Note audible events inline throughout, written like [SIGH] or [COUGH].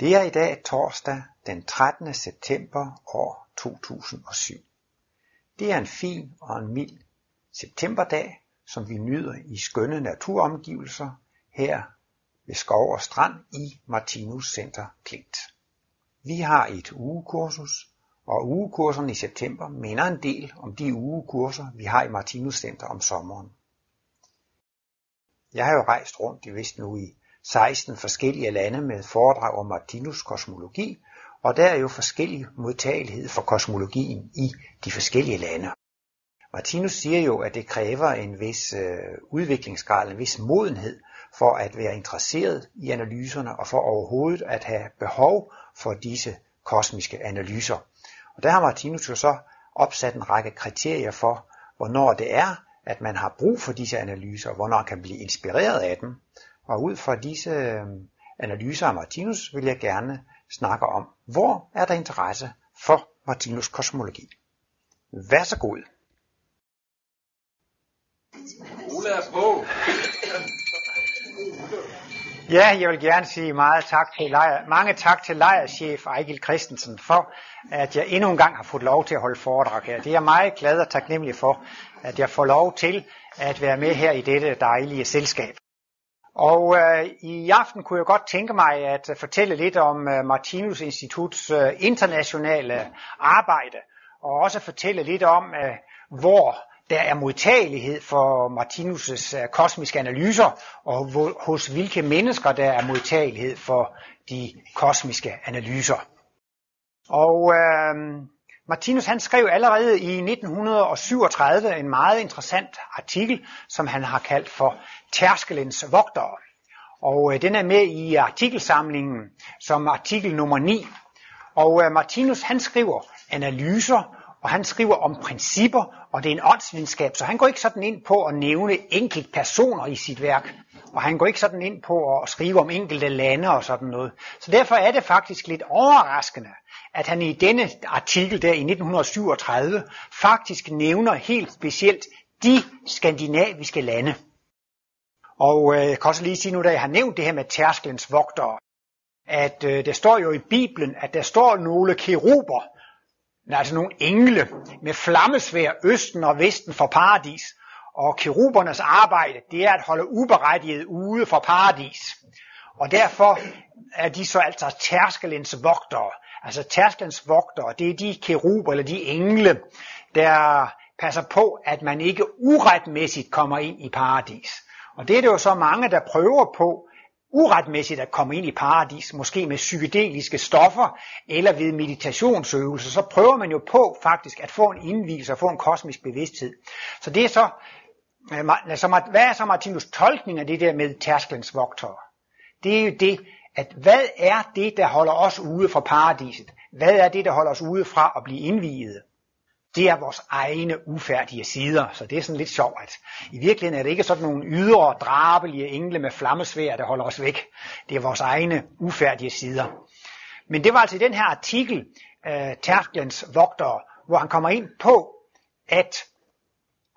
Det er i dag torsdag den 13. september år 2007. Det er en fin og en mild septemberdag, som vi nyder i skønne naturomgivelser her ved Skov og Strand i Martinus Center Klint. Vi har et ugekursus, og ugekurserne i september minder en del om de ugekurser, vi har i Martinus Center om sommeren. Jeg har jo rejst rundt i vist nu i 16 forskellige lande med foredrag om Martinus kosmologi, og der er jo forskellig modtagelighed for kosmologien i de forskellige lande. Martinus siger jo, at det kræver en vis øh, udviklingsgrad, en vis modenhed for at være interesseret i analyserne og for overhovedet at have behov for disse kosmiske analyser. Og der har Martinus jo så opsat en række kriterier for, hvornår det er, at man har brug for disse analyser, hvornår man kan blive inspireret af dem. Og ud fra disse øh, analyser af Martinus vil jeg gerne snakke om, hvor er der interesse for Martinus kosmologi. Vær så god. Er på. Ja, jeg vil gerne sige meget tak til lejer, mange tak til lejerchef Ejgil Christensen for, at jeg endnu en gang har fået lov til at holde foredrag her. Det er jeg meget glad og taknemmelig for, at jeg får lov til at være med her i dette dejlige selskab. Og øh, i aften kunne jeg godt tænke mig at øh, fortælle lidt om øh, Martinus Instituts øh, internationale arbejde, og også fortælle lidt om, øh, hvor der er modtagelighed for Martinus' øh, kosmiske analyser, og hvor, hos hvilke mennesker der er modtagelighed for de kosmiske analyser. Og øh, Martinus han skrev allerede i 1937 en meget interessant artikel, som han har kaldt for Tærskelens vogtere. Og øh, den er med i artikelsamlingen som artikel nummer 9. Og øh, Martinus han skriver analyser, og han skriver om principper, og det er en åndsvidenskab, så han går ikke sådan ind på at nævne enkelt personer i sit værk, og han går ikke sådan ind på at skrive om enkelte lande og sådan noget. Så derfor er det faktisk lidt overraskende, at han i denne artikel der i 1937 faktisk nævner helt specielt de skandinaviske lande. Og øh, jeg kan også lige sige nu, da jeg har nævnt det her med tærskelens vogtere, at øh, der står jo i Bibelen, at der står nogle keruber, altså nogle engle med flammesvær østen og vesten for paradis. Og kerubernes arbejde, det er at holde uberettiget ude for paradis. Og derfor er de så altså tærskelens vogtere. Altså tærskelens vogtere, det er de keruber eller de engle, der passer på, at man ikke uretmæssigt kommer ind i paradis. Og det er det jo så mange, der prøver på uretmæssigt at komme ind i paradis, måske med psykedeliske stoffer eller ved meditationsøvelser, så prøver man jo på faktisk at få en indvielse og få en kosmisk bevidsthed. Så det er så, øh, altså, hvad er så Martinus tolkning af det der med tærskelens vogtere? Det er jo det, at hvad er det, der holder os ude fra paradiset? Hvad er det, der holder os ude fra at blive indviet? Det er vores egne ufærdige sider. Så det er sådan lidt sjovt, at i virkeligheden er det ikke sådan nogle ydre, drabelige engle med flammesvær, der holder os væk. Det er vores egne ufærdige sider. Men det var altså i den her artikel, øh, uh, Terklens vogtere, hvor han kommer ind på, at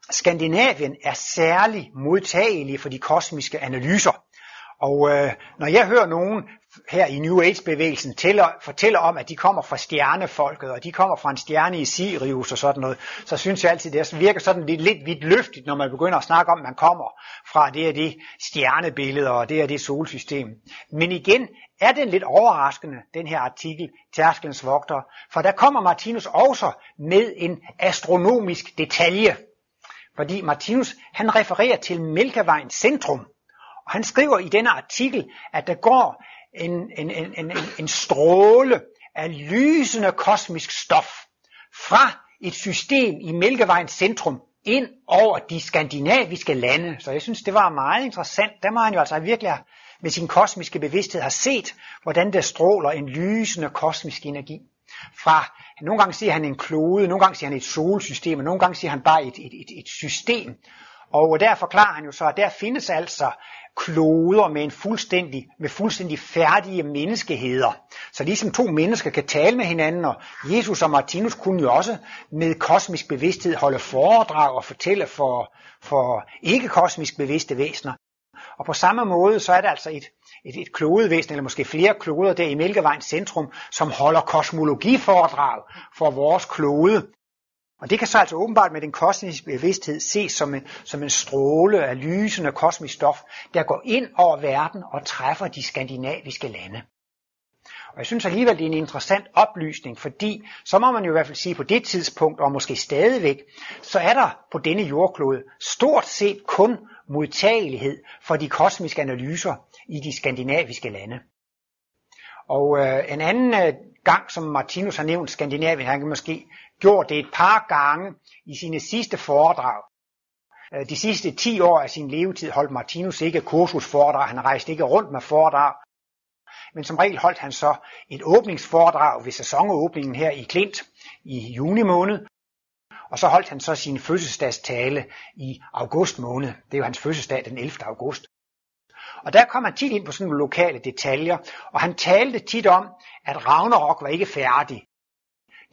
Skandinavien er særlig modtagelig for de kosmiske analyser. Og øh, når jeg hører nogen her i New Age-bevægelsen tæller, fortæller om, at de kommer fra stjernefolket, og de kommer fra en stjerne i Sirius og sådan noget, så synes jeg altid, det virker sådan lidt, lidt vidt løftigt, når man begynder at snakke om, at man kommer fra det og det stjernebillede, og det og det solsystem. Men igen er den lidt overraskende, den her artikel, Tærskelens Vogter, for der kommer Martinus også med en astronomisk detalje. Fordi Martinus, han refererer til Mælkevejens centrum, og han skriver i denne artikel, at der går en, en, en, en, en stråle af lysende kosmisk stof fra et system i Mælkevejens centrum ind over de skandinaviske lande. Så jeg synes, det var meget interessant. Der må han jo altså virkelig med sin kosmiske bevidsthed have set, hvordan der stråler en lysende kosmisk energi. Fra, nogle gange siger han en klode, nogle gange siger han et solsystem, og nogle gange siger han bare et, et, et, et system. Og der forklarer han jo så, at der findes altså kloder med en fuldstændig, med fuldstændig færdige menneskeheder. Så ligesom to mennesker kan tale med hinanden, og Jesus og Martinus kunne jo også med kosmisk bevidsthed holde foredrag og fortælle for, for ikke-kosmisk bevidste væsener. Og på samme måde, så er der altså et, et, et klodevæsen, eller måske flere kloder der i Mælkevejens centrum, som holder kosmologiforedrag for vores klode. Og det kan så altså åbenbart med den kosmiske bevidsthed ses som en, som en stråle af lysende kosmisk stof, der går ind over verden og træffer de skandinaviske lande. Og jeg synes alligevel, det er en interessant oplysning, fordi så må man jo i hvert fald sige på det tidspunkt, og måske stadigvæk, så er der på denne jordklode stort set kun modtagelighed for de kosmiske analyser i de skandinaviske lande. Og øh, en anden øh, gang, som Martinus har nævnt Skandinavien, han kan måske gjort det et par gange i sine sidste foredrag. Øh, de sidste 10 år af sin levetid holdt Martinus ikke kursusforedrag, han rejste ikke rundt med foredrag, men som regel holdt han så et åbningsforedrag ved sæsonåbningen her i Klint i juni måned, og så holdt han så sin fødselsdagstale i august måned. Det er jo hans fødselsdag den 11. august. Og der kom han tit ind på sådan nogle lokale detaljer, og han talte tit om, at Ragnarok var ikke færdig.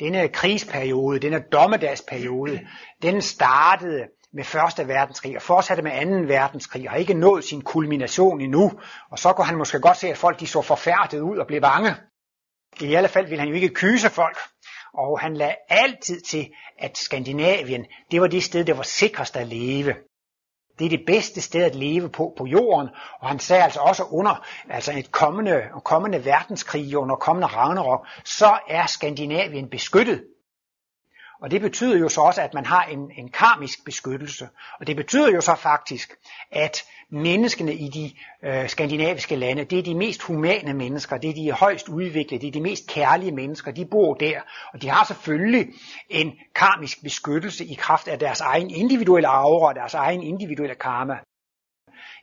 Denne krigsperiode, denne dommedagsperiode, den startede med Første Verdenskrig og fortsatte med Anden Verdenskrig og har ikke nået sin kulmination endnu. Og så kunne han måske godt se, at folk de så forfærdet ud og blev bange. I alle fald ville han jo ikke kyse folk. Og han lagde altid til, at Skandinavien, det var det sted, der var sikrest at leve. Det er det bedste sted at leve på på jorden, og han sagde altså også under altså et kommende, kommende verdenskrig, under kommende Ragnarok, så er Skandinavien beskyttet. Og det betyder jo så også, at man har en, en karmisk beskyttelse. Og det betyder jo så faktisk, at menneskene i de øh, skandinaviske lande, det er de mest humane mennesker, det er de højst udviklede, det er de mest kærlige mennesker, de bor der. Og de har selvfølgelig en karmisk beskyttelse i kraft af deres egen individuelle aura og deres egen individuelle karma.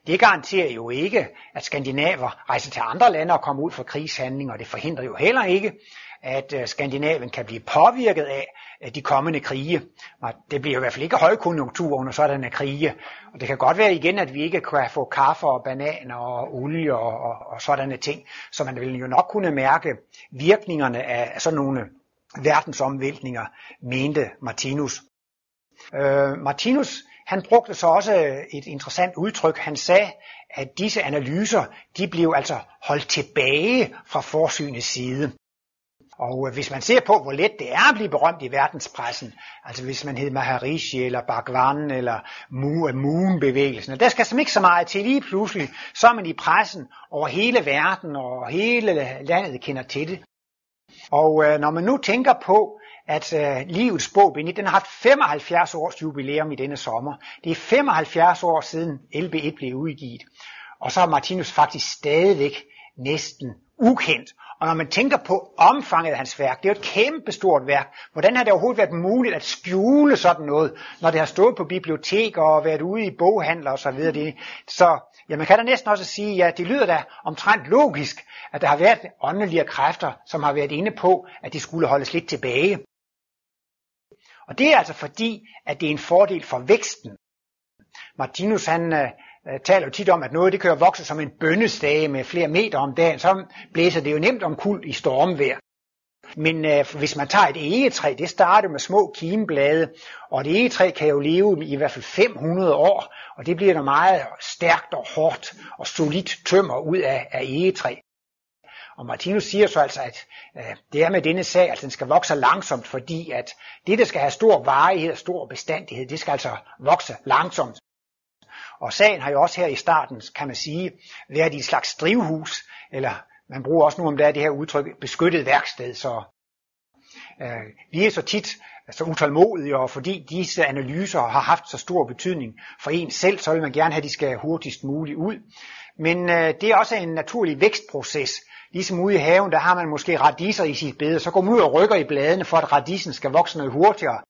Det garanterer jo ikke, at skandinaver rejser til andre lande og kommer ud for krigshandlinger, og det forhindrer jo heller ikke, at øh, Skandinavien kan blive påvirket af de kommende krige. Og det bliver i hvert fald ikke højkonjunktur under sådanne krige. Og det kan godt være igen, at vi ikke kan få kaffe og bananer og olie og, og, og sådanne ting. Så man vil jo nok kunne mærke virkningerne af sådan nogle verdensomvæltninger, mente Martinus. Øh, Martinus han brugte så også et interessant udtryk. Han sagde, at disse analyser, de blev altså holdt tilbage fra forsynets side. Og øh, hvis man ser på, hvor let det er at blive berømt i verdenspressen, altså hvis man hedder Maharishi eller Bhagwan eller øh, Moon-bevægelsen, der skal som ikke så meget til lige pludselig, så er man i pressen over hele verden og hele landet kender til det. Og øh, når man nu tænker på, at øh, livets bog, den har haft 75 års jubilæum i denne sommer. Det er 75 år siden LB1 blev udgivet. Og så er Martinus faktisk stadigvæk næsten ukendt. Og når man tænker på omfanget af hans værk, det er jo et kæmpestort værk. Hvordan har det overhovedet været muligt at skjule sådan noget, når det har stået på biblioteker og været ude i boghandler og så videre. Så ja, man kan da næsten også sige, ja, det lyder da omtrent logisk, at der har været åndelige kræfter, som har været inde på, at de skulle holdes lidt tilbage. Og det er altså fordi, at det er en fordel for væksten. Martinus han øh, øh, taler jo tit om, at noget det kan vokse som en bønnestage med flere meter om dagen, så blæser det jo nemt om kul i stormvejr. Men øh, hvis man tager et egetræ, det starter med små kimblade, og et egetræ kan jo leve i, hvert fald 500 år, og det bliver der meget stærkt og hårdt og solidt tømmer ud af, af egetræ. Og Martinus siger så altså, at øh, det er med denne sag, at den skal vokse langsomt, fordi at det, der skal have stor varighed og stor bestandighed, det skal altså vokse langsomt. Og sagen har jo også her i starten, kan man sige, været i et slags drivhus, eller man bruger også nu om det her udtryk, beskyttet værksted, så øh, vi er så tit så utålmodige, og fordi disse analyser har haft så stor betydning for en selv, så vil man gerne have, at de skal hurtigst muligt ud. Men øh, det er også en naturlig vækstproces. Ligesom ude i haven, der har man måske radiser i sit bede, så går man ud og rykker i bladene, for at radisen skal vokse noget hurtigere.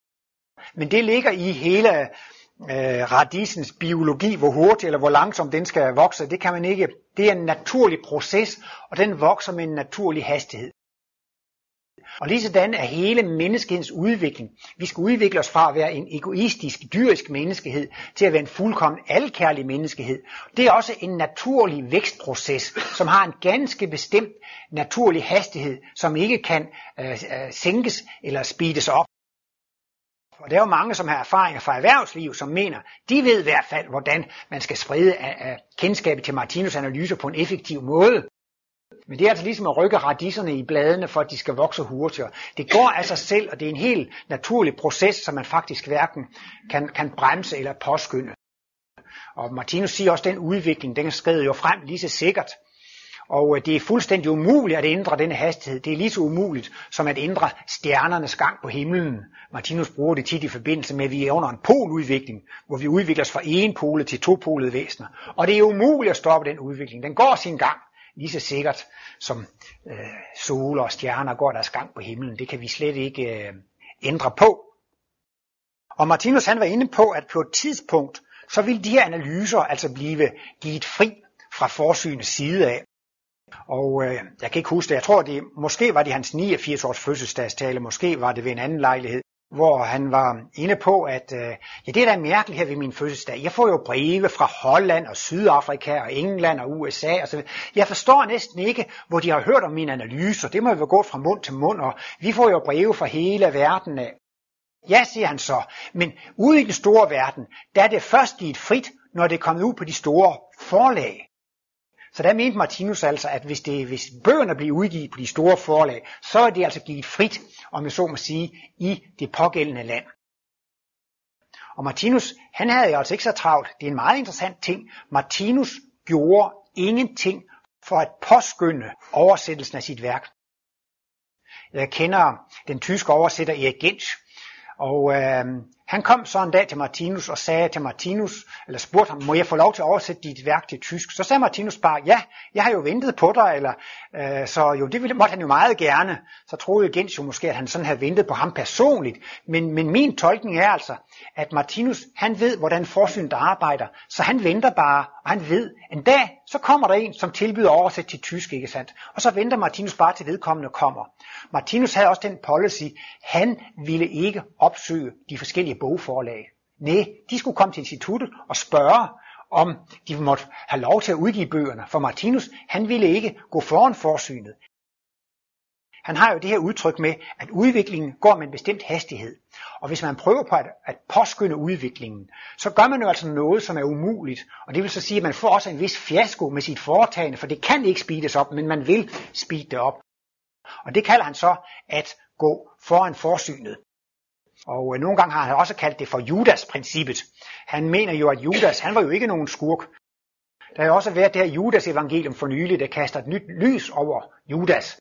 Men det ligger i hele øh, radisens biologi, hvor hurtigt eller hvor langsomt den skal vokse, det kan man ikke. Det er en naturlig proces, og den vokser med en naturlig hastighed. Og lige sådan er hele menneskehedens udvikling. Vi skal udvikle os fra at være en egoistisk, dyrisk menneskehed til at være en fuldkommen alkærlig menneskehed. Det er også en naturlig vækstproces, som har en ganske bestemt naturlig hastighed, som ikke kan øh, øh sænkes eller speedes op. Og der er jo mange, som har erfaringer fra erhvervsliv, som mener, de ved i hvert fald, hvordan man skal sprede øh, øh, kendskabet til Martinus analyser på en effektiv måde. Men det er altså ligesom at rykke radisserne i bladene, for at de skal vokse hurtigere. Det går af sig selv, og det er en helt naturlig proces, som man faktisk hverken kan, kan bremse eller påskynde. Og Martinus siger også, at den udvikling, den skrider jo frem lige så sikkert. Og øh, det er fuldstændig umuligt at ændre denne hastighed. Det er lige så umuligt som at ændre stjernernes gang på himlen. Martinus bruger det tit i forbindelse med, at vi er under en poludvikling, hvor vi udvikler os fra en pole til topolede væsener. Og det er umuligt at stoppe den udvikling. Den går sin gang lige så sikkert som øh, sol og stjerner går deres gang på himlen. Det kan vi slet ikke øh, ændre på. Og Martinus han var inde på, at på et tidspunkt, så ville de her analyser altså blive givet fri fra forsynets side af. Og øh, jeg kan ikke huske det, jeg tror det, måske var det hans 89 års fødselsdagstale, måske var det ved en anden lejlighed, hvor han var inde på, at øh, ja, det er da mærkeligt her ved min fødselsdag. Jeg får jo breve fra Holland og Sydafrika og England og USA og så Jeg forstår næsten ikke, hvor de har hørt om mine analyser. Det må jo gå fra mund til mund, og vi får jo breve fra hele verden af. Ja, siger han så, men ude i den store verden, der er det først givet frit, når det er kommet ud på de store forlag. Så der mente Martinus altså, at hvis, det, hvis bøgerne bliver udgivet på de store forlag, så er det altså givet frit, om jeg så må sige, i det pågældende land. Og Martinus, han havde jo altså ikke så travlt. Det er en meget interessant ting. Martinus gjorde ingenting for at påskynde oversættelsen af sit værk. Jeg kender den tyske oversætter Erik Gensch, og øh, han kom så en dag til Martinus og sagde til Martinus, eller spurgte ham, må jeg få lov til at oversætte dit værk til tysk? Så sagde Martinus bare, ja, jeg har jo ventet på dig, eller, øh, så jo, det ville, måtte han jo meget gerne. Så troede Gens jo måske, at han sådan havde ventet på ham personligt. Men, men min tolkning er altså, at Martinus, han ved, hvordan forsynet arbejder, så han venter bare, og han ved, en dag, så kommer der en, som tilbyder oversæt til tysk, ikke sandt? Og så venter Martinus bare til vedkommende kommer. Martinus havde også den policy, han ville ikke opsøge de forskellige bogforlag. Nej, de skulle komme til instituttet og spørge, om de måtte have lov til at udgive bøgerne. For Martinus, han ville ikke gå foran forsynet. Han har jo det her udtryk med, at udviklingen går med en bestemt hastighed. Og hvis man prøver på at, at påskynde udviklingen, så gør man jo altså noget, som er umuligt. Og det vil så sige, at man får også en vis fiasko med sit foretagende, for det kan ikke speedes op, men man vil speede det op. Og det kalder han så at gå foran forsynet. Og øh, nogle gange har han også kaldt det for Judas-princippet. Han mener jo, at Judas, han var jo ikke nogen skurk. Der har også været det her Judas-evangelium for nylig, der kaster et nyt lys over Judas.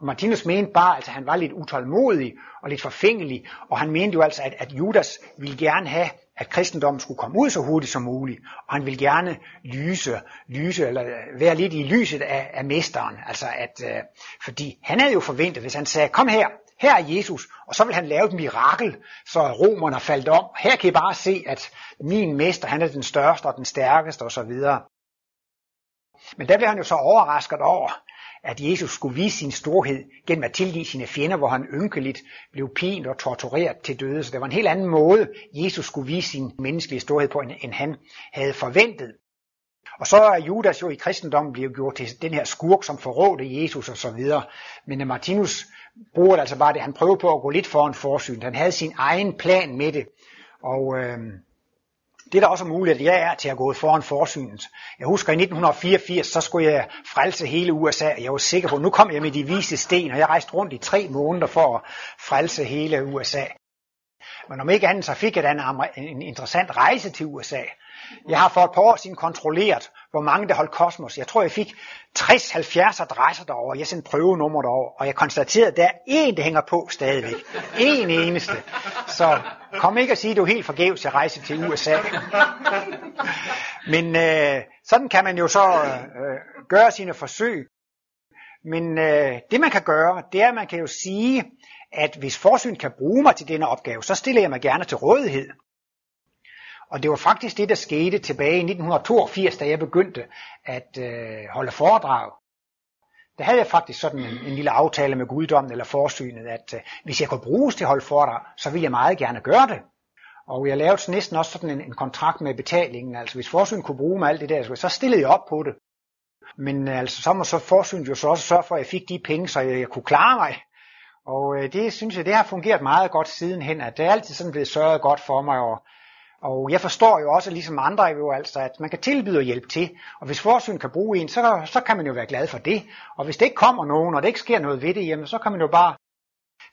Martinus mente bare, at altså, han var lidt utålmodig og lidt forfængelig, og han mente jo altså, at, at Judas ville gerne have, at kristendommen skulle komme ud så hurtigt som muligt, og han ville gerne lyse, lyse eller øh, være lidt i lyset af, af mesteren, altså at, øh, fordi han havde jo forventet, hvis han sagde, kom her, her er Jesus, og så vil han lave et mirakel, så romerne faldt om. Her kan I bare se, at min mester, han er den største og den stærkeste osv. Men der blev han jo så overrasket over, at Jesus skulle vise sin storhed gennem at tilgive sine fjender, hvor han ynkeligt blev pint og tortureret til døde. Så det var en helt anden måde, Jesus skulle vise sin menneskelige storhed på, end han havde forventet. Og så er Judas jo i kristendommen blevet gjort til den her skurk, som forrådte Jesus og så videre. Men Martinus bruger det altså bare det, han prøver på at gå lidt foran forsynet. Han havde sin egen plan med det. Og øh, det er da også muligt, at jeg er til at gå foran forsynet. Jeg husker i 1984, så skulle jeg frelse hele USA, jeg var sikker på, at nu kom jeg med de vise sten, og jeg rejste rundt i tre måneder for at frelse hele USA. Men om ikke andet, så fik jeg da en, en interessant rejse til USA. Jeg har for et par år siden kontrolleret, hvor mange der holdt Kosmos. Jeg tror, jeg fik 60-70 adresser derover. Jeg sendte prøvenummer derover, og jeg konstaterede, at der er én, der hænger på stadigvæk. En eneste. Så kom ikke og sige, at du er helt forgæves at rejse til USA. Men øh, sådan kan man jo så øh, gøre sine forsøg. Men øh, det man kan gøre, det er, at man kan jo sige, at hvis forsyn kan bruge mig til denne opgave, så stiller jeg mig gerne til rådighed. Og det var faktisk det, der skete tilbage i 1982, da jeg begyndte at øh, holde foredrag. Der havde jeg faktisk sådan en, en lille aftale med guddommen eller forsynet, at øh, hvis jeg kunne bruges til at holde foredrag, så ville jeg meget gerne gøre det. Og jeg lavede næsten også sådan en, en kontrakt med betalingen. Altså hvis forsynet kunne bruge mig alt det der, så stillede jeg op på det. Men øh, altså, så må så forsynet jo så også sørge for, at jeg fik de penge, så jeg, jeg kunne klare mig. Og øh, det synes jeg, det har fungeret meget godt sidenhen, at det er altid sådan blevet sørget godt for mig, og, og jeg forstår jo også, ligesom andre jo altså, at man kan tilbyde og hjælpe til, og hvis forsyn kan bruge en, så, så kan man jo være glad for det. Og hvis det ikke kommer nogen, og det ikke sker noget ved det, jamen, så kan man jo bare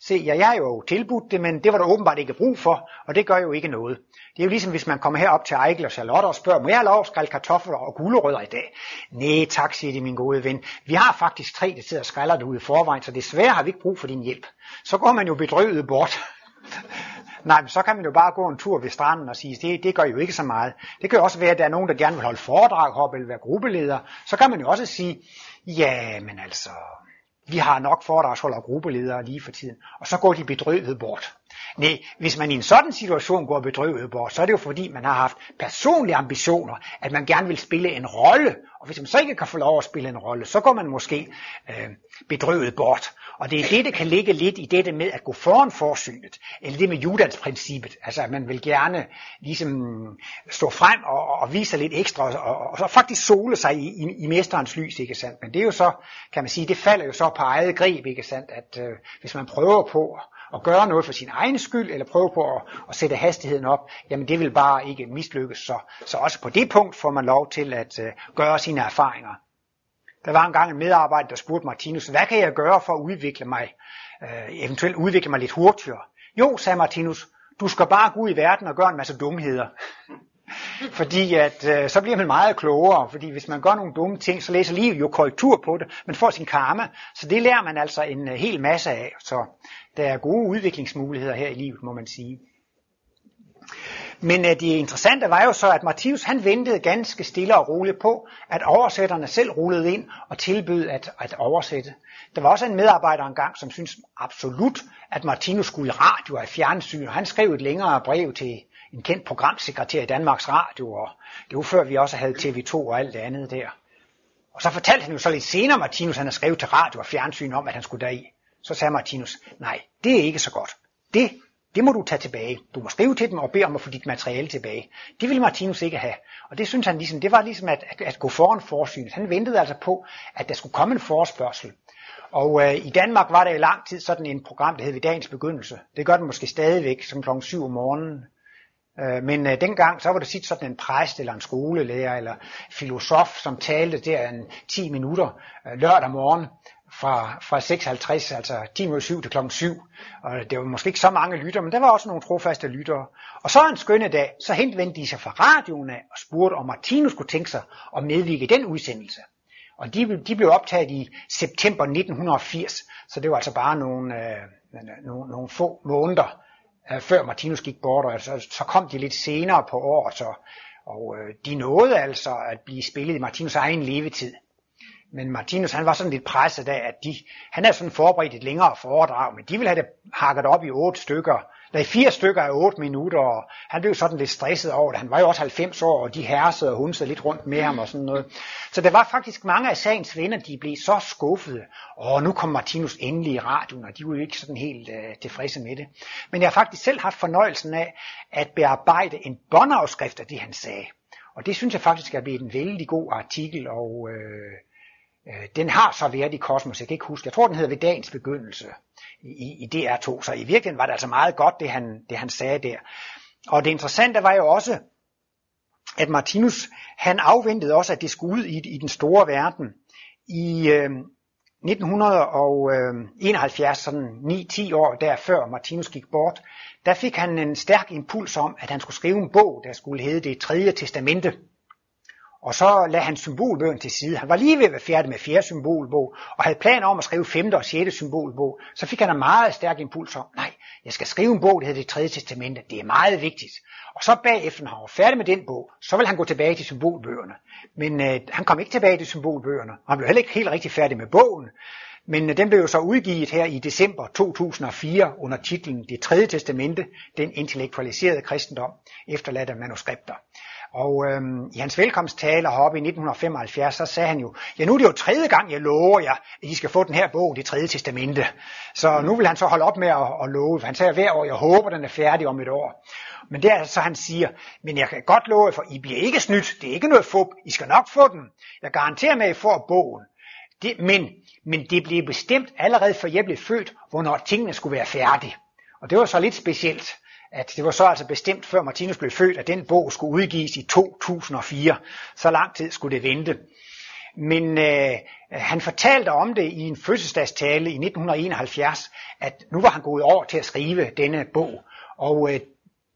se, ja, jeg har jo tilbudt det, men det var der åbenbart ikke brug for, og det gør jo ikke noget. Det er jo ligesom, hvis man kommer herop til Eichel og Charlotte og spørger, må jeg have lov at skrælle kartofler og gulerødder i dag? Nej, tak, siger de, min gode ven. Vi har faktisk tre, der sidder og skræller det ude i forvejen, så desværre har vi ikke brug for din hjælp. Så går man jo bedrøvet bort. [LAUGHS] Nej, men så kan man jo bare gå en tur ved stranden og sige, det, det gør jo ikke så meget. Det kan jo også være, at der er nogen, der gerne vil holde foredrag op eller være gruppeleder. Så kan man jo også sige, ja, men altså, vi har nok foredragsholder og gruppeledere lige for tiden, og så går de bedrøvet bort. Nej, hvis man i en sådan situation går bedrøvet bort, så er det jo fordi, man har haft personlige ambitioner, at man gerne vil spille en rolle, og hvis man så ikke kan få lov at spille en rolle, så går man måske øh, bedrøvet bort. Og det er det, der kan ligge lidt i dette med at gå foran forsynet, eller det med Judans princippet, altså at man vil gerne ligesom øh, stå frem og, og vise sig lidt ekstra, og, og, og så faktisk sole sig i, i, i mesterens lys, ikke sandt? Men det er jo så, kan man sige, det falder jo så på eget greb, ikke sandt, at øh, hvis man prøver på at gøre noget for sin egen skyld, eller prøve på at, at sætte hastigheden op, jamen det vil bare ikke mislykkes. Så, så også på det punkt får man lov til at øh, gøre sine erfaringer. Der var engang en medarbejder, der spurgte Martinus, hvad kan jeg gøre for at udvikle mig, øh, eventuelt udvikle mig lidt hurtigere? Jo, sagde Martinus, du skal bare gå ud i verden og gøre en masse dumheder. Fordi at øh, så bliver man meget klogere, fordi hvis man gør nogle dumme ting, så læser livet jo korrektur på det, man får sin karma, så det lærer man altså en øh, hel masse af. Så der er gode udviklingsmuligheder her i livet, må man sige. Men øh, det interessante var jo så, at Martinus han ventede ganske stille og roligt på, at oversætterne selv rullede ind og tilbød at, at oversætte. Der var også en medarbejder engang, som syntes absolut, at Martinus skulle i radio og i fjernsyn, og han skrev et længere brev til en kendt programsekretær i Danmarks Radio, og det var før vi også havde TV2 og alt det andet der. Og så fortalte han jo så lidt senere, Martinus han har skrevet til radio og fjernsyn om, at han skulle deri. Så sagde Martinus, nej, det er ikke så godt. Det, det må du tage tilbage. Du må skrive til dem og bede om at få dit materiale tilbage. Det ville Martinus ikke have. Og det synes han ligesom, det var ligesom at, at, at gå foran forsynet. Han ventede altså på, at der skulle komme en forespørgsel. Og øh, i Danmark var der i lang tid sådan en program, der hed Ved dagens begyndelse. Det gør den måske stadigvæk, som kl. 7 om morgenen. Øh, men øh, dengang, så var det sit sådan en præst eller en skolelærer eller filosof, som talte der en 10 minutter øh, lørdag morgen fra, fra 6.50, altså 10 minutter 7 til klokken 7. Og det var måske ikke så mange lytter, men der var også nogle trofaste lyttere. Og så en skønne dag, så henvendte de sig fra radioen af og spurgte, om Martinus kunne tænke sig at medvirke i den udsendelse. Og de, de blev optaget i september 1980, så det var altså bare nogle, øh, nogle, nogle få måneder øh, før Martinus gik bort, og altså, så kom de lidt senere på året, så, og øh, de nåede altså at blive spillet i Martinus egen levetid. Men Martinus han var sådan lidt presset af, at de, han havde sådan forberedt et længere foredrag, men de ville have det hakket op i otte stykker, Nej, fire stykker af 8 minutter, og han blev sådan lidt stresset over det. Han var jo også 90 år, og de hersede og hunsede lidt rundt med ham og sådan noget. Så der var faktisk mange af sagens venner, de blev så skuffede. Og nu kom Martinus endelig i radioen, og de var jo ikke sådan helt øh, tilfredse med det. Men jeg har faktisk selv haft fornøjelsen af at bearbejde en båndafskrift af det, han sagde. Og det synes jeg faktisk er blevet en vældig god artikel, og øh, øh, den har så været i Kosmos, jeg kan ikke huske, jeg tror den hedder ved dagens begyndelse i, i DR2, så i virkeligheden var det altså meget godt, det han, det han sagde der. Og det interessante var jo også, at Martinus, han afventede også, at det skulle ud i, i den store verden. I øh, 1971, øh, sådan 9-10 år der før Martinus gik bort, der fik han en stærk impuls om, at han skulle skrive en bog, der skulle hedde Det tredje testamente. Og så lagde han symbolbøgen til side. Han var lige ved at være færdig med fjerde symbolbog, og havde planer om at skrive femte og sjette symbolbog. Så fik han en meget stærk impuls om, nej, jeg skal skrive en bog, der hedder Det tredje testamente. Det er meget vigtigt. Og så bagefter, når han var færdig med den bog, så ville han gå tilbage til symbolbøgerne. Men øh, han kom ikke tilbage til symbolbøgerne, og han blev heller ikke helt rigtig færdig med bogen. Men øh, den blev jo så udgivet her i december 2004 under titlen Det tredje testamente, den intellektualiserede kristendom, efterladt af manuskripter. Og øhm, i hans velkomsttale heroppe i 1975, så sagde han jo, ja nu er det jo tredje gang, jeg lover jer, at I skal få den her bog, det tredje testamente. Så nu vil han så holde op med at, at love, for han sagde hver år, jeg håber, den er færdig om et år. Men det er så han siger, men jeg kan godt love for I bliver ikke snydt, det er ikke noget fup, I skal nok få den. Jeg garanterer med, at I får bogen. Det, men, men det blev bestemt allerede før jeg blev født, hvornår tingene skulle være færdige. Og det var så lidt specielt, at det var så altså bestemt før Martinus blev født, at den bog skulle udgives i 2004. Så lang tid skulle det vente. Men øh, han fortalte om det i en fødselsdagstale i 1971, at nu var han gået over til at skrive denne bog. Og øh,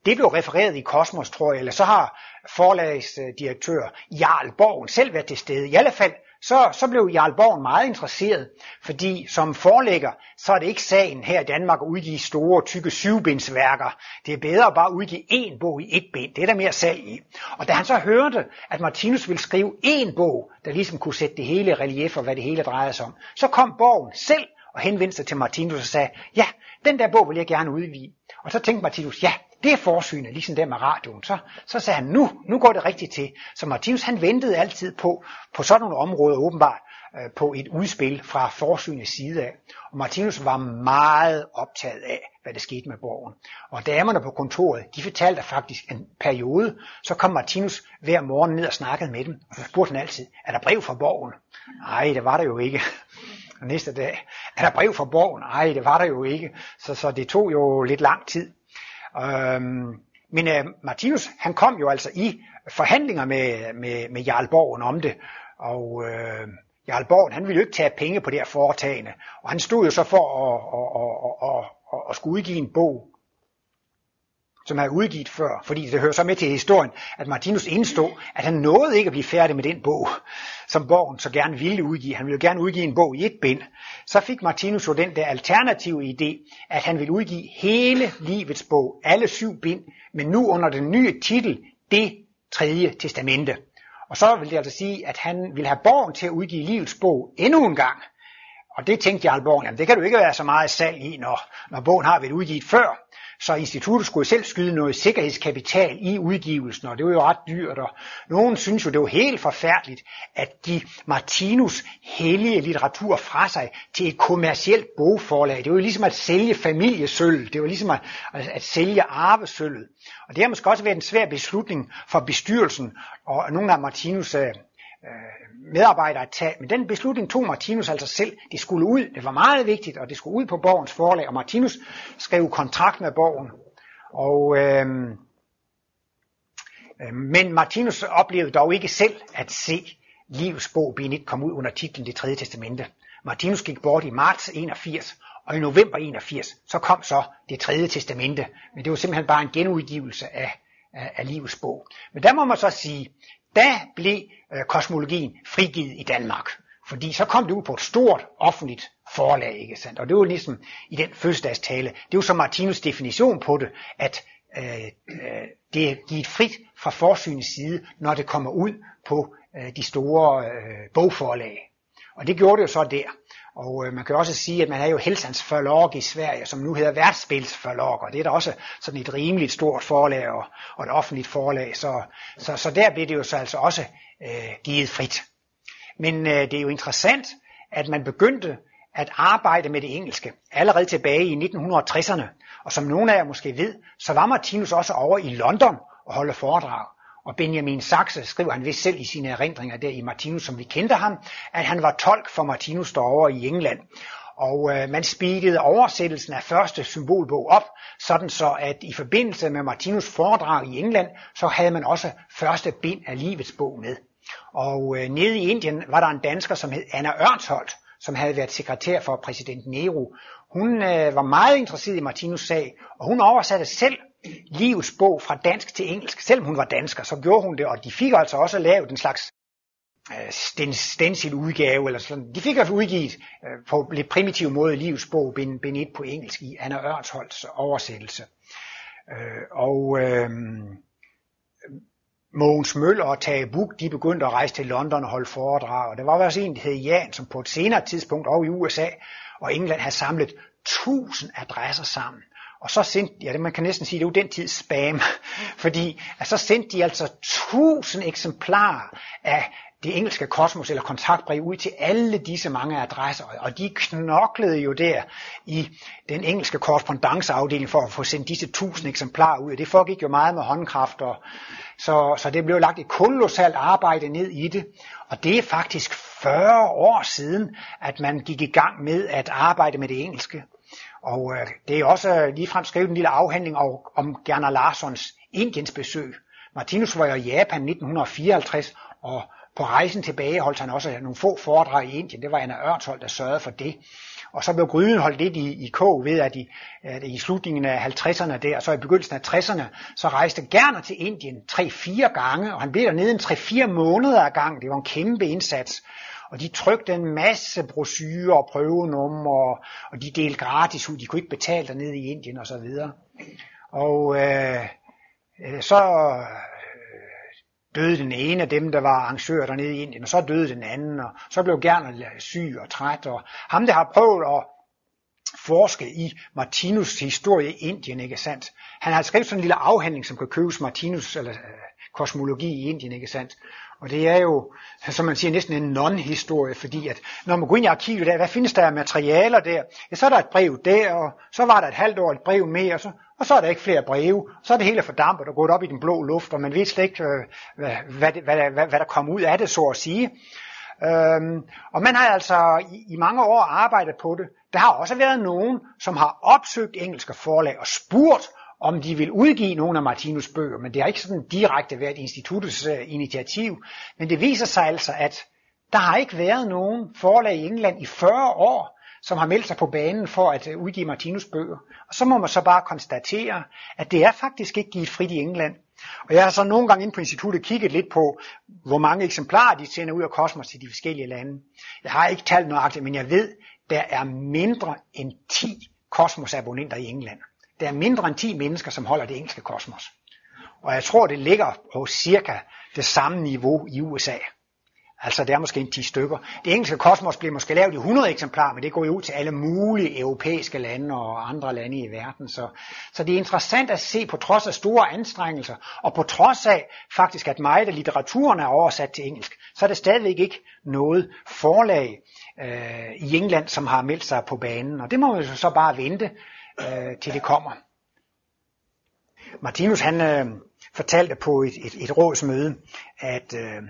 det blev refereret i Kosmos, tror jeg, eller så har forlagsdirektør Jarl Borgen selv været til stede. I alle fald så, så blev Jarl Borg meget interesseret, fordi som forlægger, så er det ikke sagen her i Danmark at udgive store, tykke syvbindsværker. Det er bedre at bare udgive én bog i et bind. Det er der mere salg i. Og da han så hørte, at Martinus ville skrive én bog, der ligesom kunne sætte det hele relief og hvad det hele drejede sig om, så kom Borgen selv og henvendte sig til Martinus og sagde, ja, den der bog vil jeg gerne udvide. Og så tænkte Martinus, ja, det er forsynet, ligesom der med radioen. Så, så sagde han, nu, nu går det rigtigt til. Så Martinus han ventede altid på, på sådan nogle områder åbenbart, øh, på et udspil fra forsynets side af. Og Martinus var meget optaget af, hvad der skete med borgen. Og damerne på kontoret, de fortalte faktisk en periode, så kom Martinus hver morgen ned og snakkede med dem, og så spurgte han altid, er der brev fra borgen? Nej, det var der jo ikke. Og [LAUGHS] næste dag, er der brev fra borgen? Nej, det var der jo ikke. Så, så det tog jo lidt lang tid. Øhm, men øh, Martinus, han kom jo altså i forhandlinger med, med, med Jarl Borgen om det, og øh, Jarl Borgen, han ville jo ikke tage penge på det her foretagende, og han stod jo så for at, at, at, at, at, at skulle udgive en bog, som er udgivet før, fordi det hører så med til historien, at Martinus indstod, at han nåede ikke at blive færdig med den bog, som Borgen så gerne ville udgive. Han ville gerne udgive en bog i et bind. Så fik Martinus jo den der alternative idé, at han ville udgive hele livets bog, alle syv bind, men nu under den nye titel, det tredje testamente. Og så vil det altså sige, at han ville have Borgen til at udgive livets bog endnu en gang. Og det tænkte Jarl Borgen, jamen det kan du ikke være så meget salg i, når, når bogen har været udgivet før. Så instituttet skulle selv skyde noget sikkerhedskapital i udgivelsen, og det var jo ret dyrt. Og nogen synes jo, det var helt forfærdeligt at give Martinus hellige litteratur fra sig til et kommercielt bogforlag. Det var jo ligesom at sælge familiesølv. Det var ligesom at, at, at sælge arvesølvet. Og det har måske også været en svær beslutning for bestyrelsen og nogle af Martinus' øh, øh, medarbejdere at tage. Men den beslutning tog Martinus altså selv. Det skulle ud. Det var meget vigtigt, og det skulle ud på Borgens forlag. Og Martinus skrev kontrakt med Borgen. Og, øh, øh, men Martinus oplevede dog ikke selv at se livets bog Benit komme ud under titlen Det tredje testamente. Martinus gik bort i marts 81, og i november 81, så kom så det tredje testamente. Men det var simpelthen bare en genudgivelse af, af, af livets bog. Men der må man så sige, da blev øh, kosmologien frigivet i Danmark. Fordi så kom det ud på et stort offentligt forlag, ikke sandt? Og det var ligesom i den fødselsdagstale, det var så Martinus definition på det, at øh, øh, det er givet frit fra forsynets side, når det kommer ud på øh, de store øh, bogforlag. Og det gjorde det jo så der. Og øh, man kan også sige, at man har jo Helsans forlag i Sverige, som nu hedder Værtsspilsforlag, og det er da også sådan et rimeligt stort forlag og, og et offentligt forlag. Så, så, så der bliver det jo så altså også øh, givet frit. Men øh, det er jo interessant, at man begyndte at arbejde med det engelske allerede tilbage i 1960'erne. Og som nogle af jer måske ved, så var Martinus også over i London og holde foredrag. Og Benjamin Saxe skriver han vist selv i sine erindringer der i Martinus, som vi kendte ham, at han var tolk for Martinus derovre i England. Og øh, man speedede oversættelsen af første symbolbog op, sådan så at i forbindelse med Martinus foredrag i England, så havde man også første bind af livets bog med. Og øh, nede i Indien var der en dansker, som hed Anna Ørnsholt, som havde været sekretær for præsident Nehru. Hun øh, var meget interesseret i Martinus sag, og hun oversatte selv livs bog fra dansk til engelsk. Selvom hun var dansker, så gjorde hun det, og de fik altså også lavet en slags øh, stencil udgave, eller sådan. De fik altså udgivet øh, på lidt primitiv måde livs bog, bind, bind 1 på engelsk i Anna Ørnsholds oversættelse. Øh, og øh, Mogens Møller og Tage Buk, de begyndte at rejse til London og holde foredrag, og der var også en, der hed Jan, som på et senere tidspunkt over i USA og England havde samlet tusind adresser sammen. Og så sendte, ja, det man kan næsten sige, det var den tid spam, [LAUGHS] fordi at så sendte de altså tusind eksemplarer af det engelske kosmos eller kontaktbrev ud til alle disse mange adresser, og de knoklede jo der i den engelske korrespondanceafdeling for at få sendt disse tusind eksemplarer ud. Det foregik jo meget med håndkraft, og så, så det blev lagt et kolossalt arbejde ned i det, og det er faktisk 40 år siden, at man gik i gang med at arbejde med det engelske. Og øh, det er også øh, ligefrem skrevet en lille afhandling om Gerner Larssons Indiens besøg. Martinus var jo i Japan 1954, og på rejsen tilbage holdt han også nogle få foredrag i Indien. Det var Anna Ørthold, der sørgede for det. Og så blev gryden holdt lidt i, i kog ved, at i, at i slutningen af 50'erne der, og så i begyndelsen af 60'erne, så rejste Gerner til Indien 3-4 gange, og han blev dernede en 3-4 måneder ad gang. Det var en kæmpe indsats. Og de trykte en masse brochurer og prøvenummer, og de delte gratis ud. De kunne ikke betale dernede i Indien og så videre. Og øh, øh så øh, døde den ene af dem, der var arrangør dernede i Indien, og så døde den anden, og så blev Gerner syg og træt, og ham, der har prøvet at forske i Martinus historie i Indien, ikke sandt? Han har skrevet sådan en lille afhandling, som kan købes Martinus, eller øh, kosmologi i Indien, ikke sandt? Og det er jo, som man siger, næsten en non-historie, fordi at når man går ind i arkivet der, hvad findes der af materialer der? Ja, så er der et brev der, og så var der et halvt år et brev mere, og så, og så er der ikke flere breve. Så er det hele fordampet og gået op i den blå luft, og man ved slet ikke, øh, hvad, hvad, hvad, hvad, hvad der kom ud af det, så at sige. Øhm, og man har altså i, i mange år arbejdet på det. Der har også været nogen, som har opsøgt engelske forlag og spurgt, om de vil udgive nogle af Martinus bøger, men det har ikke sådan direkte været instituttets øh, initiativ. Men det viser sig altså, at der har ikke været nogen forlag i England i 40 år, som har meldt sig på banen for at øh, udgive Martinus bøger. Og så må man så bare konstatere, at det er faktisk ikke givet frit i England. Og jeg har så nogle gange inde på instituttet kigget lidt på, hvor mange eksemplarer de sender ud af kosmos til de forskellige lande. Jeg har ikke talt nøjagtigt, men jeg ved, der er mindre end 10 kosmosabonnenter i England. Der er mindre end 10 mennesker, som holder det engelske kosmos. Og jeg tror, det ligger på cirka det samme niveau i USA. Altså det er måske en 10 stykker. Det engelske kosmos bliver måske lavet i 100 eksemplarer, men det går jo ud til alle mulige europæiske lande og andre lande i verden. Så, så det er interessant at se på trods af store anstrengelser, og på trods af faktisk, at meget af litteraturen er oversat til engelsk, så er det stadigvæk ikke noget forlag øh, i England, som har meldt sig på banen. Og det må vi så bare vente øh, til det kommer. Martinus han øh, fortalte på et, et, et rådsmøde, at øh,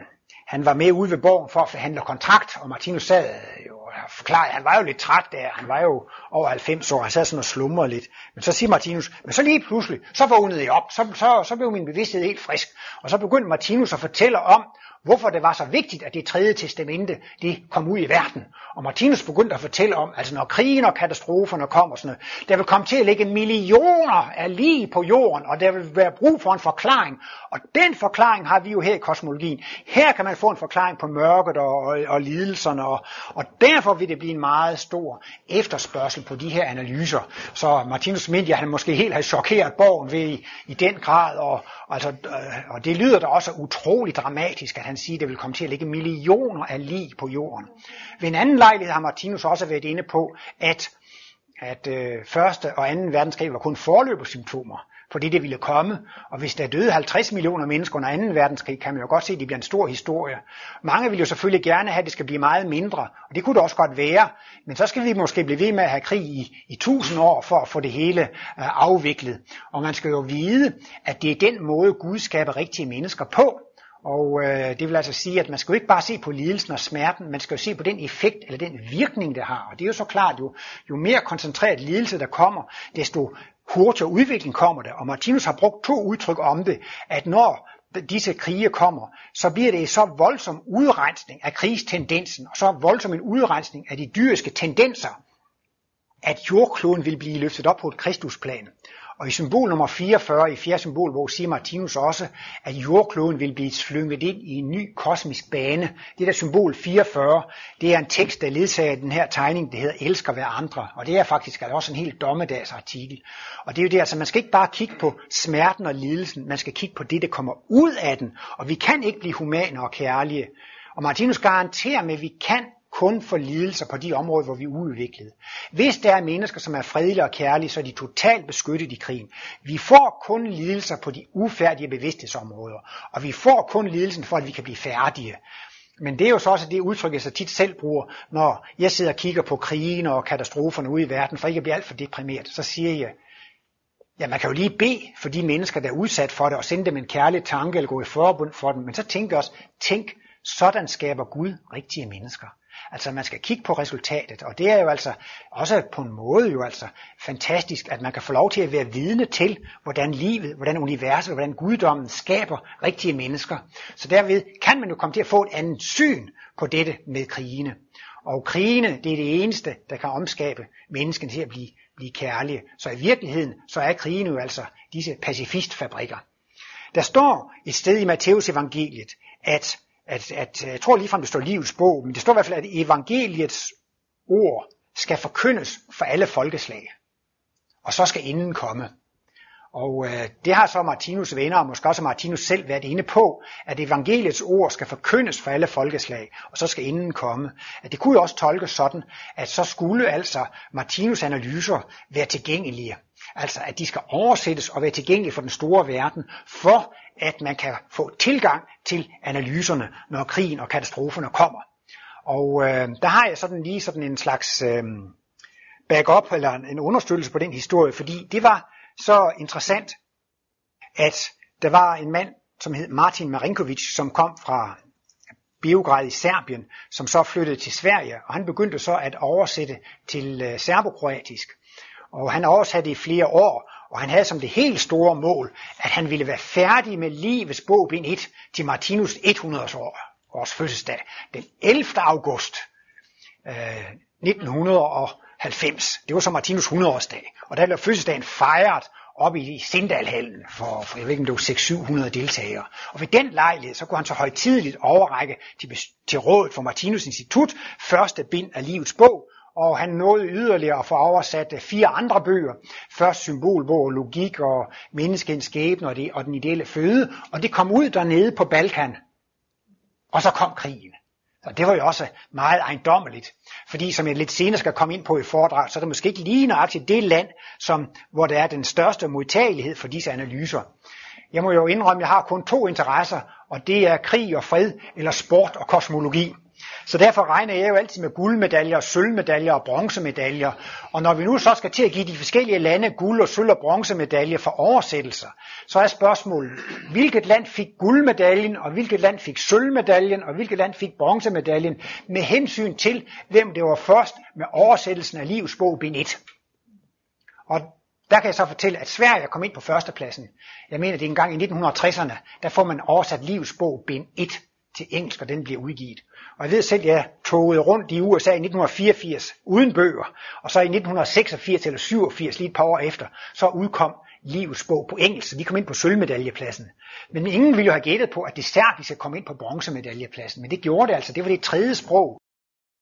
han var med ude ved borgen for at forhandle kontrakt, og Martinus sad øh, jo og forklarede, han var jo lidt træt der, han var jo over 90 år, han sad sådan og slumrede lidt. Men så siger Martinus, men så lige pludselig, så vågnede jeg op, så, så, så blev min bevidsthed helt frisk, og så begyndte Martinus at fortælle om, hvorfor det var så vigtigt, at det tredje testamente, det kom ud i verden. Og Martinus begyndte at fortælle om, altså når krigen og katastroferne kommer, sådan noget, der vil komme til at ligge millioner af lige på jorden, og der vil være brug for en forklaring. Og den forklaring har vi jo her i kosmologien. Her kan man få en forklaring på mørket og, og, og lidelserne, og, og derfor vil det blive en meget stor efterspørgsel på de her analyser. Så Martinus mente, at han måske helt har chokeret borgen ved i, i den grad, og, altså, øh, og det lyder da også utroligt dramatisk, at han siger, at det vil komme til at ligge millioner af lig på jorden. Ved en anden lejlighed har Martinus også været inde på, at, at øh, første og anden verdenskrig var kun forløbersymptomer for det, det ville komme. Og hvis der døde 50 millioner mennesker under 2. verdenskrig, kan man jo godt se, at det bliver en stor historie. Mange vil jo selvfølgelig gerne have, at det skal blive meget mindre, og det kunne det også godt være. Men så skal vi måske blive ved med at have krig i, i tusind år for at få det hele øh, afviklet. Og man skal jo vide, at det er den måde, Gud skaber rigtige mennesker på. Og øh, det vil altså sige, at man skal jo ikke bare se på lidelsen og smerten, man skal jo se på den effekt eller den virkning, det har. Og det er jo så klart, jo, jo mere koncentreret lidelse der kommer, desto hurtigere udvikling kommer der. Og Martinus har brugt to udtryk om det, at når disse krige kommer, så bliver det så voldsom udrensning af krigstendensen, og så voldsom en udrensning af de dyriske tendenser, at jordkloden vil blive løftet op på et kristusplan. Og i symbol nummer 44 i fjerde symbol, hvor siger Martinus også, at jordkloden vil blive slynget ind i en ny kosmisk bane. Det der symbol 44, det er en tekst, der ledsager den her tegning, det hedder elsker hver andre. Og det er faktisk også en helt dommedagsartikel. Og det er jo det, altså man skal ikke bare kigge på smerten og lidelsen, man skal kigge på det, der kommer ud af den. Og vi kan ikke blive humane og kærlige. Og Martinus garanterer med, at vi kan kun for lidelser på de områder, hvor vi er uudviklede. Hvis der er mennesker, som er fredelige og kærlige, så er de totalt beskyttet i krigen. Vi får kun lidelser på de ufærdige bevidsthedsområder, og vi får kun lidelsen for, at vi kan blive færdige. Men det er jo så også det udtryk, jeg så tit selv bruger, når jeg sidder og kigger på krigen og katastroferne ude i verden, for ikke at blive alt for deprimeret. Så siger jeg, ja, man kan jo lige bede for de mennesker, der er udsat for det, og sende dem en kærlig tanke eller gå i forbund for dem. Men så tænker jeg også, tænk, sådan skaber Gud rigtige mennesker. Altså man skal kigge på resultatet, og det er jo altså også på en måde jo altså fantastisk, at man kan få lov til at være vidne til, hvordan livet, hvordan universet, hvordan guddommen skaber rigtige mennesker. Så derved kan man jo komme til at få et andet syn på dette med krigene. Og krigene, det er det eneste, der kan omskabe mennesken til at blive, blive kærlige. Så i virkeligheden, så er krigene jo altså disse pacifistfabrikker. Der står et sted i Matteus evangeliet, at at, at øh, jeg tror ligefrem, det står livets bog, men det står i hvert fald, at evangeliets ord skal forkyndes for alle folkeslag. Og så skal inden komme. Og øh, det har så Martinus venner, og måske også Martinus selv været inde på, at evangeliets ord skal forkyndes for alle folkeslag, og så skal inden komme. At det kunne jo også tolkes sådan, at så skulle altså Martinus analyser være tilgængelige. Altså at de skal oversættes og være tilgængelige for den store verden, for at man kan få tilgang til analyserne, når krigen og katastroferne kommer. Og øh, der har jeg sådan lige sådan en slags øh, backup eller en understøttelse på den historie, fordi det var så interessant, at der var en mand, som hed Martin Marinkovic, som kom fra Beograd i Serbien, som så flyttede til Sverige, og han begyndte så at oversætte til øh, serbokroatisk. Og han oversatte i flere år, og han havde som det helt store mål, at han ville være færdig med livets bog bind 1 til Martinus 100 år, års fødselsdag, den 11. august øh, 1990. Det var så Martinus 100 årsdag, og der blev fødselsdagen fejret op i Sindalhallen for, for jeg ved ikke, om det var 600-700 deltagere. Og ved den lejlighed, så kunne han så højtidligt overrække til, til rådet for Martinus Institut første bind af livets bog, og han nåede yderligere at få oversat fire andre bøger. Først symbolbog, logik og menneskens skæbne og, det, og den ideelle føde, og det kom ud dernede på Balkan. Og så kom krigen. Så det var jo også meget ejendommeligt, fordi som jeg lidt senere skal komme ind på i foredrag, så er det måske ikke lige nøjagtigt det land, som, hvor der er den største modtagelighed for disse analyser. Jeg må jo indrømme, at jeg har kun to interesser, og det er krig og fred, eller sport og kosmologi. Så derfor regner jeg jo altid med guldmedaljer, sølvmedaljer og bronzemedaljer. Og når vi nu så skal til at give de forskellige lande guld- og sølv- og bronzemedaljer for oversættelser, så er spørgsmålet, hvilket land fik guldmedaljen, og hvilket land fik sølvmedaljen, og hvilket land fik bronzemedaljen, med hensyn til, hvem det var først med oversættelsen af livets bog, bind 1. Og der kan jeg så fortælle, at Sverige kom ind på førstepladsen. Jeg mener, det er en gang i 1960'erne, der får man oversat livets bog, bind 1 til engelsk, og den bliver udgivet. Og jeg ved selv, jeg togede rundt i USA i 1984 uden bøger, og så i 1986 eller 87, lige et par år efter, så udkom livets bog på engelsk, så de kom ind på sølvmedaljepladsen. Men ingen ville jo have gættet på, at det serbiske kom ind på bronzemedaljepladsen, men det gjorde det altså, det var det tredje sprog.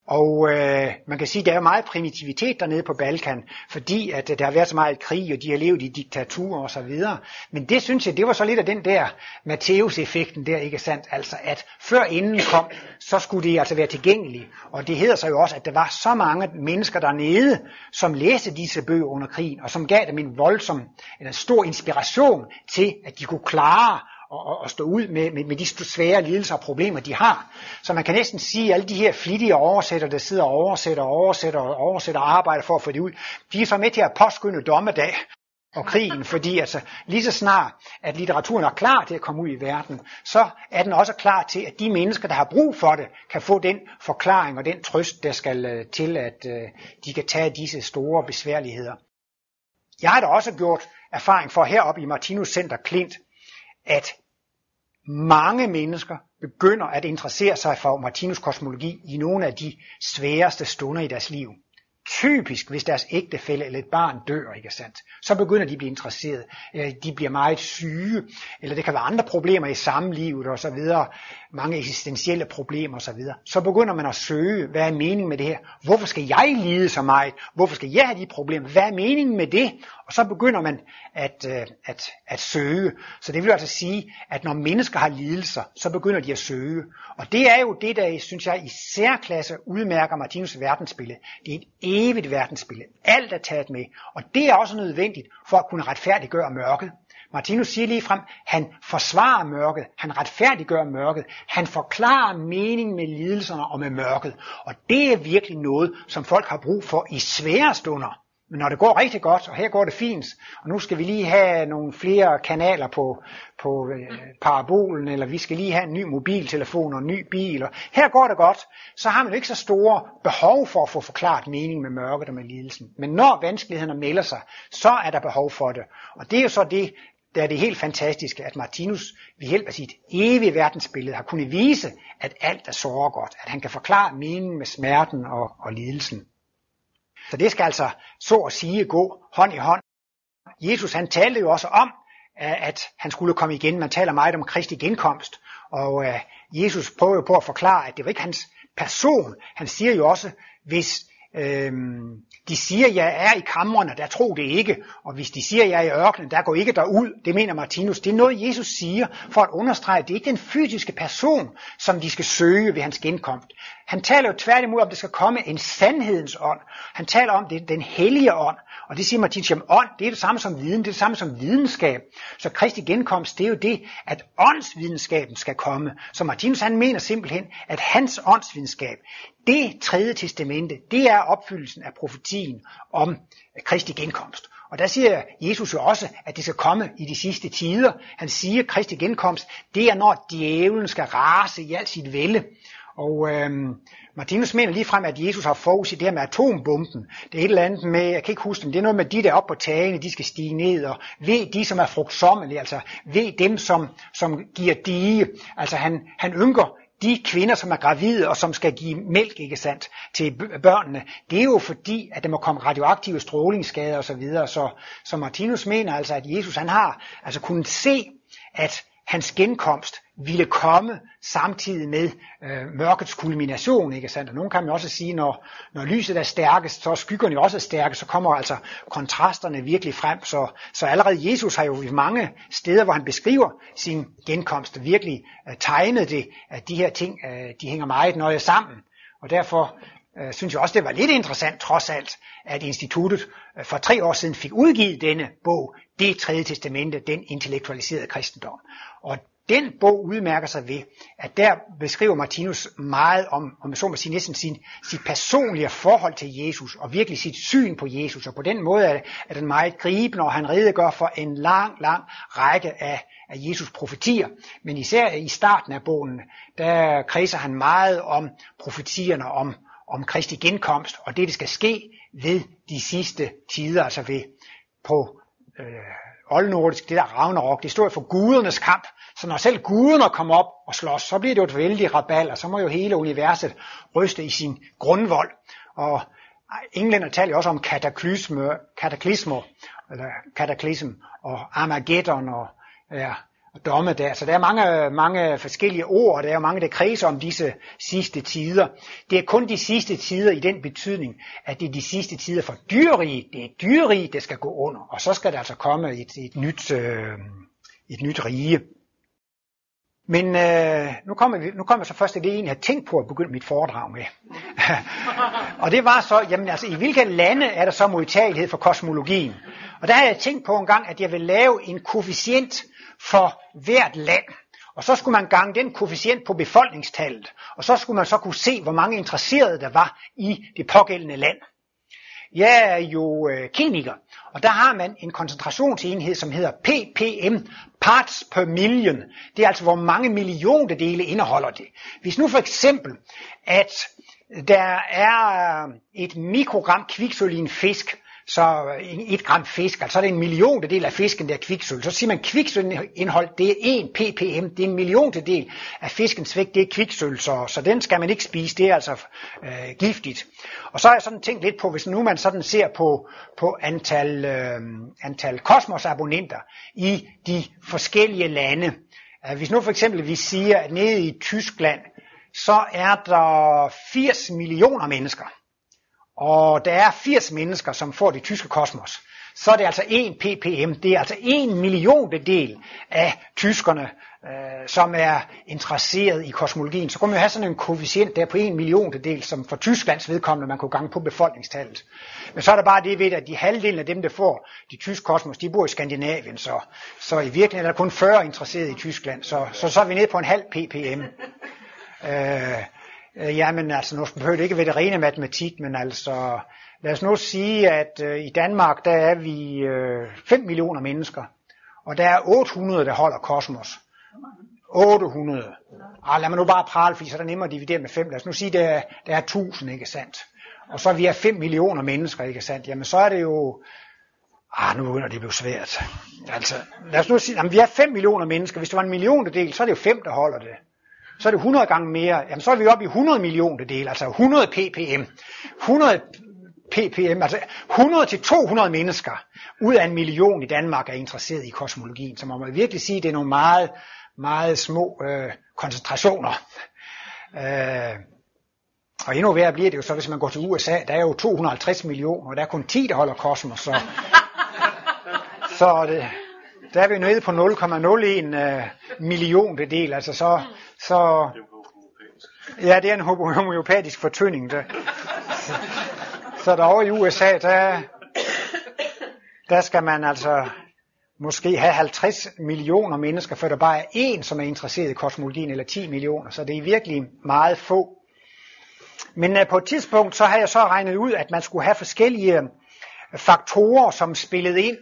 Og øh, man kan sige, at der er meget primitivitet dernede på Balkan, fordi at øh, der har været så meget krig, og de har levet i diktatur og så videre. Men det synes jeg, det var så lidt af den der Matteus-effekten der, ikke sandt? Altså at før inden kom, så skulle det altså være tilgængeligt. Og det hedder sig jo også, at der var så mange mennesker dernede, som læste disse bøger under krigen, og som gav dem en voldsom, en stor inspiration til, at de kunne klare og, og stå ud med, med, med de svære lidelser og problemer, de har. Så man kan næsten sige, at alle de her flittige oversætter, der sidder og oversætter og oversætter og oversætter og arbejder for at få det ud, de er så med til at påskynde dommedag og krigen, [LAUGHS] fordi altså lige så snart, at litteraturen er klar til at komme ud i verden, så er den også klar til, at de mennesker, der har brug for det, kan få den forklaring og den trøst, der skal øh, til, at uh, de kan tage disse store besværligheder. Jeg har da også gjort erfaring for heroppe i Martinus Center Klint, at mange mennesker begynder at interessere sig for Martinus kosmologi i nogle af de sværeste stunder i deres liv. Typisk, hvis deres ægtefælle eller et barn dør, ikke sandt? Så begynder de at blive interesseret. Øh, de bliver meget syge, eller det kan være andre problemer i samlivet og så videre. Mange eksistentielle problemer og så videre. Så begynder man at søge, hvad er meningen med det her? Hvorfor skal jeg lide så meget? Hvorfor skal jeg have de problemer? Hvad er meningen med det? Og så begynder man at, øh, at, at søge. Så det vil altså sige, at når mennesker har lidelser, så begynder de at søge. Og det er jo det, der, synes jeg, i særklasse udmærker Martinus verdensbillede. Det er et evigt verdensbillede. Alt er taget med. Og det er også nødvendigt for at kunne retfærdiggøre mørket. Martinus siger lige frem, han forsvarer mørket, han retfærdiggør mørket, han forklarer meningen med lidelserne og med mørket. Og det er virkelig noget, som folk har brug for i svære stunder. Men når det går rigtig godt, og her går det fint, og nu skal vi lige have nogle flere kanaler på, på øh, parabolen, eller vi skal lige have en ny mobiltelefon og en ny bil, og her går det godt, så har man jo ikke så store behov for at få forklaret mening med mørket og med lidelsen. Men når vanskelighederne melder sig, så er der behov for det. Og det er jo så det, der er det helt fantastiske, at Martinus ved hjælp af sit evige verdensbillede har kunnet vise, at alt er såre godt, at han kan forklare meningen med smerten og, og lidelsen. Så det skal altså så at sige gå hånd i hånd. Jesus han talte jo også om, øh, at han skulle komme igen. Man taler meget om Kristi genkomst. Og øh, Jesus prøver jo på at forklare, at det var ikke hans person. Han siger jo også, hvis Øhm, de siger, jeg er i kamrene, der tror det ikke. Og hvis de siger, jeg er i ørkenen, der går ikke derud. Det mener Martinus. Det er noget, Jesus siger for at understrege, at det ikke er den fysiske person, som de skal søge ved hans genkomst. Han taler jo tværtimod om, at det skal komme en sandhedens ånd. Han taler om det, den hellige ånd. Og det siger Martin, at ånd, det er det samme som viden, det er det samme som videnskab. Så Kristi genkomst, det er jo det, at åndsvidenskaben skal komme. Så Martinus han mener simpelthen, at hans åndsvidenskab, det tredje testamente, det er opfyldelsen af profetien om øh, Kristi genkomst. Og der siger Jesus jo også, at det skal komme i de sidste tider. Han siger, at Kristi genkomst, det er når djævlen skal rase i al sit vælde. Og øhm, Martinus mener lige frem, at Jesus har forudset det her med atombomben. Det er et eller andet med, jeg kan ikke huske dem, det er noget med de der op på tagene, de skal stige ned, og ved de, som er frugtsommelige, altså ved dem, som, som giver dige. Altså han, han ynker de kvinder, som er gravide og som skal give mælk, ikke sandt, til børnene, det er jo fordi, at der må komme radioaktive strålingsskader osv. Så, så, så Martinus mener altså, at Jesus han har altså kunnet se, at hans genkomst ville komme samtidig med øh, mørkets kulmination, ikke sandt? Og nogen kan man også sige, når, når lyset er stærkest, så er skyggerne jo også stærke, så kommer altså kontrasterne virkelig frem. Så, så allerede Jesus har jo i mange steder, hvor han beskriver sin genkomst, virkelig øh, tegnet det, at de her ting, øh, de hænger meget nøje sammen. Og derfor øh, synes jeg også, det var lidt interessant trods alt, at instituttet øh, for tre år siden fik udgivet denne bog, Det tredje testamente, den intellektualiserede kristendom. Og den bog udmærker sig ved, at der beskriver Martinus meget om, om så må sige, næsten sin, sit personlige forhold til Jesus, og virkelig sit syn på Jesus, og på den måde er, er den meget gribende, og han redegør for en lang, lang række af, af Jesus profetier. Men især i starten af bogen, der kredser han meget om profetierne om, om Kristi genkomst, og det, der skal ske ved de sidste tider, altså ved på øh, oldnordisk, det der Ragnarok, det står for gudernes kamp, så når selv guderne kommer op og slås, så bliver det jo et vældig rabal, og så må jo hele universet ryste i sin grundvold. Og englænder taler også om kataklysme, kataklysmer, eller kataklysm, og Armageddon, og ja, domme der. Så der er mange, mange forskellige ord, og der er mange, der kredser om disse sidste tider. Det er kun de sidste tider i den betydning, at det er de sidste tider for dyrerige. Det er dyrerige, der skal gå under, og så skal der altså komme et, et, nyt, øh, et nyt rige. Men øh, nu, kommer vi, nu kommer så først til det, jeg egentlig har tænkt på at begynde mit foredrag med. [LAUGHS] og det var så, jamen altså, i hvilke lande er der så modtagelighed for kosmologien? Og der har jeg tænkt på en gang, at jeg vil lave en koefficient for hvert land. Og så skulle man gange den koefficient på befolkningstallet. Og så skulle man så kunne se, hvor mange interesserede der var i det pågældende land. Jeg er jo øh, kemiker, og der har man en koncentrationsenhed, som hedder ppm, parts per million. Det er altså, hvor mange milliontedele indeholder det. Hvis nu for eksempel, at der er et mikrogram kviksøl i en fisk, så øh, et gram fisk, altså er det en milliontedel af fisken, der er kviksøl. Så siger man, kviksølindhold, det er 1 ppm, det er en milliontedel af fiskens vægt, det er kviksøl, så, så den skal man ikke spise, det er altså øh, giftigt. Og så har jeg sådan tænkt lidt på, hvis nu man sådan ser på, på antal, øh, antal kosmosabonnenter i de forskellige lande. Øh, hvis nu for eksempel vi siger, at nede i Tyskland, så er der 80 millioner mennesker. Og der er 80 mennesker, som får det tyske kosmos. så er det altså 1 ppm. Det er altså en milliondedel af tyskerne, øh, som er interesseret i kosmologien. Så kunne man jo have sådan en koefficient der på en milliondedel, som for Tysklands vedkommende man kunne gange på befolkningstallet. Men så er der bare det ved, at de halvdelen af dem, der får de tyske kosmos, de bor i Skandinavien, så, så i virkeligheden er der kun 40 interesseret i Tyskland, så, så, så er vi nede på en halv ppm. Øh, øh, jamen altså, nu behøver det ikke være det rene matematik, men altså, lad os nu sige, at øh, i Danmark, der er vi øh, 5 millioner mennesker, og der er 800, der holder kosmos. 800. Ah, lad mig nu bare prale, fordi så er det nemmere at dividere med 5. Lad os nu sige, at der er, der er 1000, ikke sandt? Og så er vi er 5 millioner mennesker, ikke sandt? Jamen så er det jo... Ah, nu begynder det at blive svært. Altså, lad os nu sige, at vi er 5 millioner mennesker. Hvis det var en millionedel, så er det jo 5, der holder det. Så er det 100 gange mere. Jamen så er vi oppe i 100 millioner del, altså 100 ppm. 100 ppm, altså 100 til 200 mennesker ud af en million i Danmark er interesseret i kosmologien. Så man må virkelig sige, at det er nogle meget, meget små øh, koncentrationer. Øh, og endnu værre bliver det jo så, hvis man går til USA, der er jo 250 millioner, og der er kun 10, der holder kosmos. Så, [LAUGHS] så det, der er vi nede på 0,01 øh, million del, altså så, så ja, det er en homoeopatisk fortynding. Der. Så, så derovre i USA, der, der skal man altså måske have 50 millioner mennesker, før der bare er én, som er interesseret i kosmologien, eller 10 millioner, så det er virkelig meget få. Men uh, på et tidspunkt, så har jeg så regnet ud, at man skulle have forskellige øh, faktorer, som spillede ind.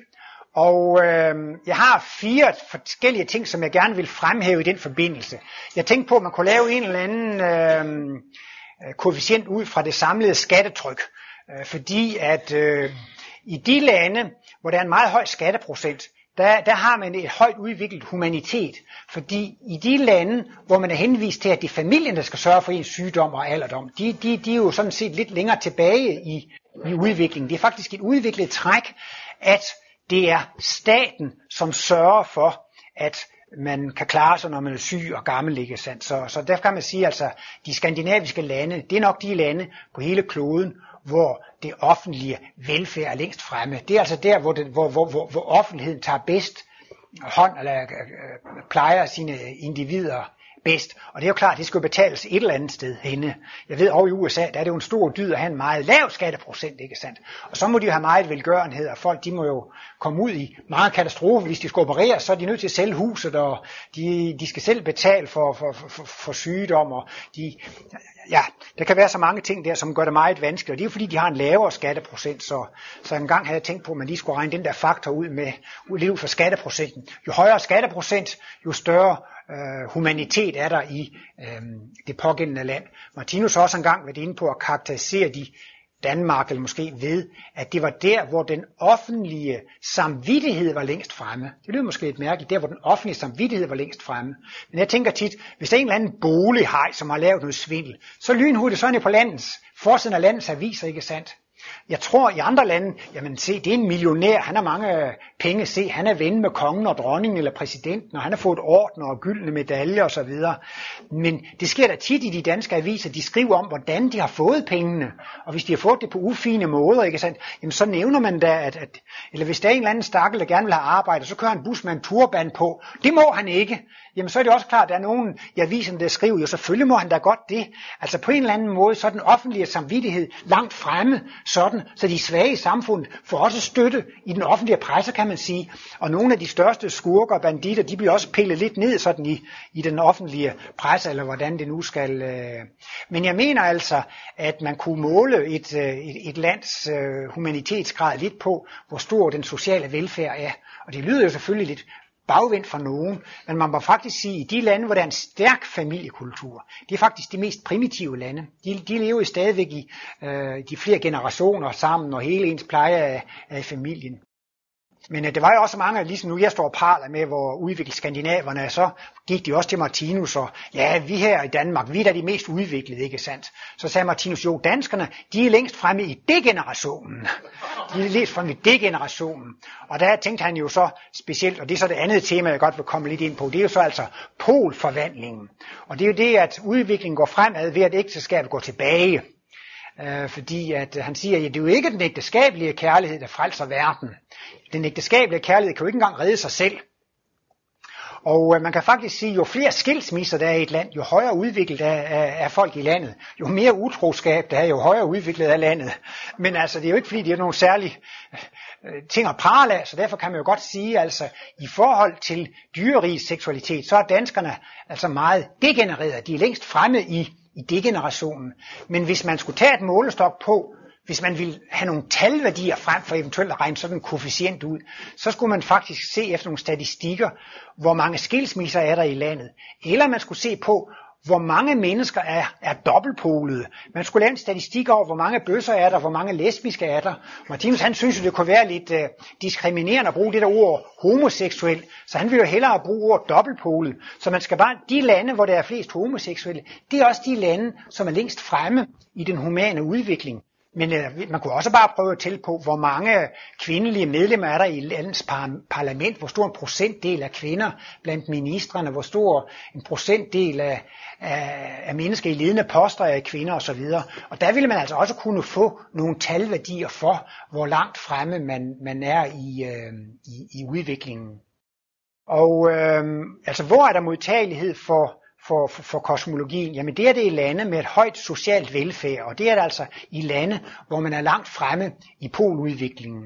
Og øh, jeg har fire forskellige ting, som jeg gerne vil fremhæve i den forbindelse. Jeg tænkte på, at man kunne lave en eller anden øhm, øh, koefficient ud fra det samlede skattetryk. Øh, fordi at øh, i de lande, hvor der er en meget høj skatteprocent, der, der har man et højt udviklet humanitet. Fordi i de lande, hvor man er henvist til, at det er familien, der skal sørge for ens sygdom og alderdom, de, de, de er jo sådan set lidt længere tilbage i, i udviklingen. Det er faktisk et udviklet træk, at det er staten, som sørger for, at man kan klare sig, når man er syg og gammel, ikke sandt? Så, så derfor kan man sige, at altså, de skandinaviske lande, det er nok de lande på hele kloden, hvor det offentlige velfærd er længst fremme. Det er altså der, hvor, det, hvor, hvor, hvor, hvor offentligheden tager bedst hånd eller øh, plejer sine individer bedst. Og det er jo klart, at det skal betales et eller andet sted henne. Jeg ved, over i USA, der er det jo en stor dyd at have en meget lav skatteprocent, ikke sandt? Og så må de jo have meget velgørenhed, og folk de må jo komme ud i meget katastrofe. Hvis de skal opereres, så er de nødt til at sælge huset, og de, de skal selv betale for, for, for, for sygdom, og de, ja, der kan være så mange ting der, som gør det meget vanskeligt, og det er jo fordi, de har en lavere skatteprocent, så, så en gang havde jeg tænkt på, at man lige skulle regne den der faktor ud med, lidt ud fra skatteprocenten. Jo højere skatteprocent, jo større øh, humanitet er der i øh, det pågældende land. Martinus har også engang været inde på at karakterisere de Danmark, eller måske ved, at det var der, hvor den offentlige samvittighed var længst fremme. Det lyder måske lidt mærkeligt, der hvor den offentlige samvittighed var længst fremme. Men jeg tænker tit, hvis der er en eller anden bolighej, som har lavet noget svindel, så lynhurtigt sådan på landets, forsiden af landets aviser, ikke sandt? Jeg tror i andre lande, jamen se, det er en millionær, han har mange øh, penge, se, han er ven med kongen og dronningen eller præsidenten, og han har fået ordner og gyldne medaljer osv. Men det sker da tit i de danske aviser, de skriver om, hvordan de har fået pengene, og hvis de har fået det på ufine måder, ikke sandt, jamen så nævner man da, at, at eller hvis der er en eller anden stakkel, der gerne vil have arbejde, så kører han bus med en turban på. Det må han ikke jamen så er det også klart, at der er nogen i avisen, der skriver, jo selvfølgelig må han da godt det. Altså på en eller anden måde, så er den offentlige samvittighed langt fremme, sådan, så de svage i samfundet får også støtte i den offentlige presse, kan man sige. Og nogle af de største skurker og banditter, de bliver også pillet lidt ned sådan i, i den offentlige presse, eller hvordan det nu skal. Øh. Men jeg mener altså, at man kunne måle et, øh, et, et lands øh, humanitetsgrad lidt på, hvor stor den sociale velfærd er. Og det lyder jo selvfølgelig lidt bagvendt for nogen, men man må faktisk sige, at i de lande, hvor der er en stærk familiekultur, det er faktisk de mest primitive lande. De, de lever jo stadigvæk i øh, de flere generationer sammen, og hele ens pleje af, af familien. Men øh, det var jo også mange, ligesom nu jeg står og parler med, hvor udviklet skandinaverne, så gik de også til Martinus, og ja, vi her i Danmark, vi er da de mest udviklede, ikke sandt? Så sagde Martinus, jo, danskerne, de er længst fremme i degenerationen. De er længst fremme i degenerationen. Og der tænkte han jo så specielt, og det er så det andet tema, jeg godt vil komme lidt ind på, det er jo så altså polforvandlingen. Og det er jo det, at udviklingen går fremad ved, at ægteskabet går tilbage. Øh, fordi at øh, han siger, at det er jo ikke den ægteskabelige kærlighed, der frelser verden. den ægteskabelige kærlighed kan jo ikke engang redde sig selv. Og øh, man kan faktisk sige, jo flere skilsmisser der er i et land, jo højere udviklet er, er, er folk i landet. Jo mere utroskab der er, jo højere udviklet er landet. Men altså, det er jo ikke fordi, det er nogle særlige øh, ting at prale af, så derfor kan man jo godt sige, altså i forhold til dyrerig seksualitet, så er danskerne altså meget degenereret. De er længst fremme i, i degenerationen. Men hvis man skulle tage et målestok på, hvis man ville have nogle talværdier frem for eventuelt at regne sådan en koefficient ud, så skulle man faktisk se efter nogle statistikker, hvor mange skilsmisser er der i landet. Eller man skulle se på, hvor mange mennesker er, er dobbeltpolede. Man skulle lave en statistik over, hvor mange bøsser er der, hvor mange lesbiske er der. Martinus han synes, jo, det kunne være lidt uh, diskriminerende at bruge det der ord homoseksuel, så han vil jo hellere bruge ordet dobbeltpolet. Så man skal bare, de lande, hvor der er flest homoseksuelle, det er også de lande, som er længst fremme i den humane udvikling. Men øh, man kunne også bare prøve at tælle på, hvor mange kvindelige medlemmer er der i landets par- parlament, hvor stor en procentdel af kvinder blandt ministerne, hvor stor en procentdel af, af, af mennesker i ledende poster er kvinder osv. Og der ville man altså også kunne få nogle talværdier for, hvor langt fremme man, man er i, øh, i, i udviklingen. Og øh, altså, hvor er der modtagelighed for for, for, for kosmologien, jamen det er det i lande med et højt socialt velfærd, og det er det altså i lande, hvor man er langt fremme i poludviklingen.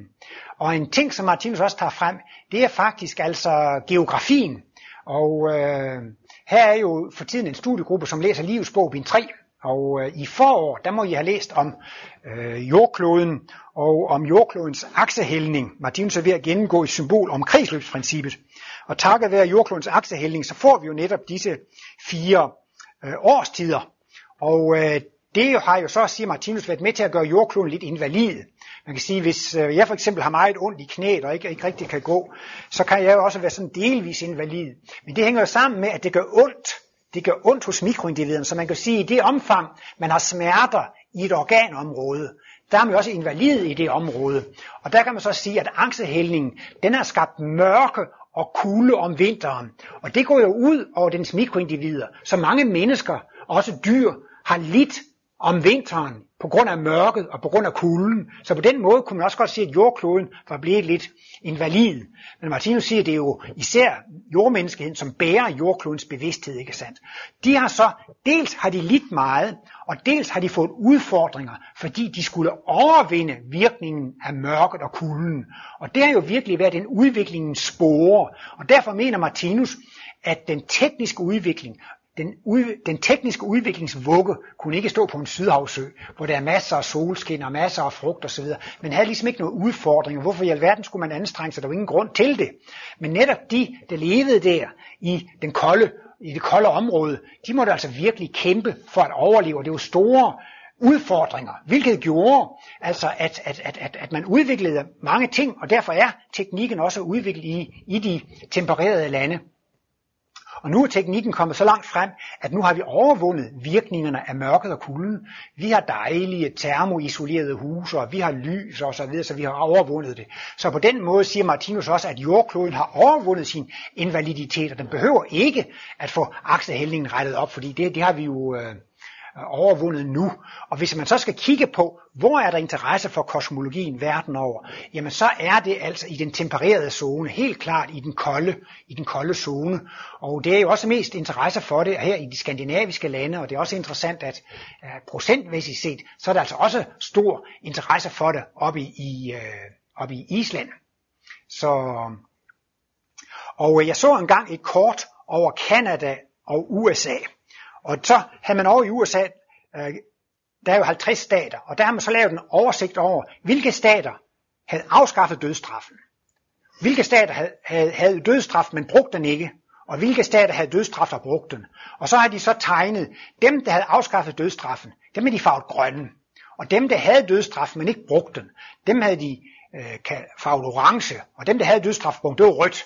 Og en ting, som Martinus også tager frem, det er faktisk altså geografien. Og øh, her er jo for tiden en studiegruppe, som læser Livets bog, bind 3, og øh, i forår, der må I have læst om øh, jordkloden og om jordklodens aksehældning. Martinus er ved at gennemgå et symbol om kredsløbsprincippet. Og takket være jordklodens aksehældning, så får vi jo netop disse fire øh, årstider. Og øh, det har jo så, siger Martinus, været med til at gøre jordkloden lidt invalid. Man kan sige, hvis øh, jeg for eksempel har meget ondt i knæet og ikke, ikke rigtig kan gå, så kan jeg jo også være sådan delvis invalid. Men det hænger jo sammen med, at det gør ondt. Det gør ondt hos mikroindividerne, så man kan sige, at i det omfang, man har smerter i et organområde, der er man jo også invalid i det område. Og der kan man så sige, at angsehældningen, den har skabt mørke og kulde om vinteren. Og det går jo ud over dens mikroindivider. Så mange mennesker, også dyr, har lidt om vinteren på grund af mørket og på grund af kulden. Så på den måde kunne man også godt sige, at jordkloden var blevet lidt invalid. Men Martinus siger, at det er jo især jordmenneskeheden, som bærer jordklodens bevidsthed, ikke sandt? De har så, dels har de lidt meget, og dels har de fået udfordringer, fordi de skulle overvinde virkningen af mørket og kulden. Og det har jo virkelig været en udviklingens spore. Og derfor mener Martinus, at den tekniske udvikling den, ud, den tekniske udviklingsvugge kunne ikke stå på en sydhavsø, hvor der er masser af solskin og masser af frugt osv., men havde ligesom ikke nogen udfordringer. Hvorfor i alverden skulle man anstrenge sig? Der var ingen grund til det. Men netop de, der levede der i den kolde, i det kolde område, de måtte altså virkelig kæmpe for at overleve. Det var store udfordringer, hvilket gjorde altså, at, at, at, at, at man udviklede mange ting, og derfor er teknikken også udviklet i, i de tempererede lande. Og nu er teknikken kommet så langt frem, at nu har vi overvundet virkningerne af mørket og kulden. Vi har dejlige termoisolerede huse, og vi har lys og så videre, så vi har overvundet det. Så på den måde siger Martinus også, at jordkloden har overvundet sin invaliditet, og den behøver ikke at få aksehældningen rettet op, fordi det, det har vi jo... Øh, overvundet nu. Og hvis man så skal kigge på, hvor er der interesse for kosmologien verden over, jamen så er det altså i den tempererede zone, helt klart i den kolde, i den kolde zone. Og det er jo også mest interesse for det her i de skandinaviske lande, og det er også interessant, at procentmæssigt set, så er der altså også stor interesse for det oppe i, i, øh, oppe i Island. Så, og jeg så engang et kort over Kanada og USA. Og så havde man over i USA, øh, der er jo 50 stater, og der har man så lavet en oversigt over, hvilke stater havde afskaffet dødstraffen. Hvilke stater havde, havde, havde dødstraf, men brugte den ikke. Og hvilke stater havde dødstraf og brugte den. Og så har de så tegnet, dem der havde afskaffet dødstraffen, dem er de farvet grønne. Og dem der havde dødstraf, men ikke brugte den, dem havde de øh, farvet orange. Og dem der havde dødstraf, det var rødt.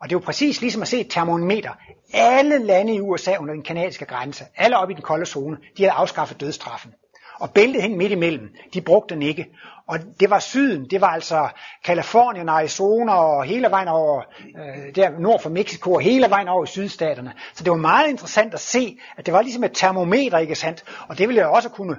Og det er jo præcis ligesom at se et termometer. Alle lande i USA under den kanadiske grænse, alle oppe i den kolde zone, de havde afskaffet dødstraffen og bæltet hængte midt imellem. De brugte den ikke. Og det var syden, det var altså Kalifornien, Arizona og hele vejen over, øh, der nord for Mexico og hele vejen over i sydstaterne. Så det var meget interessant at se, at det var ligesom et termometer, ikke sandt? Og det ville jeg også kunne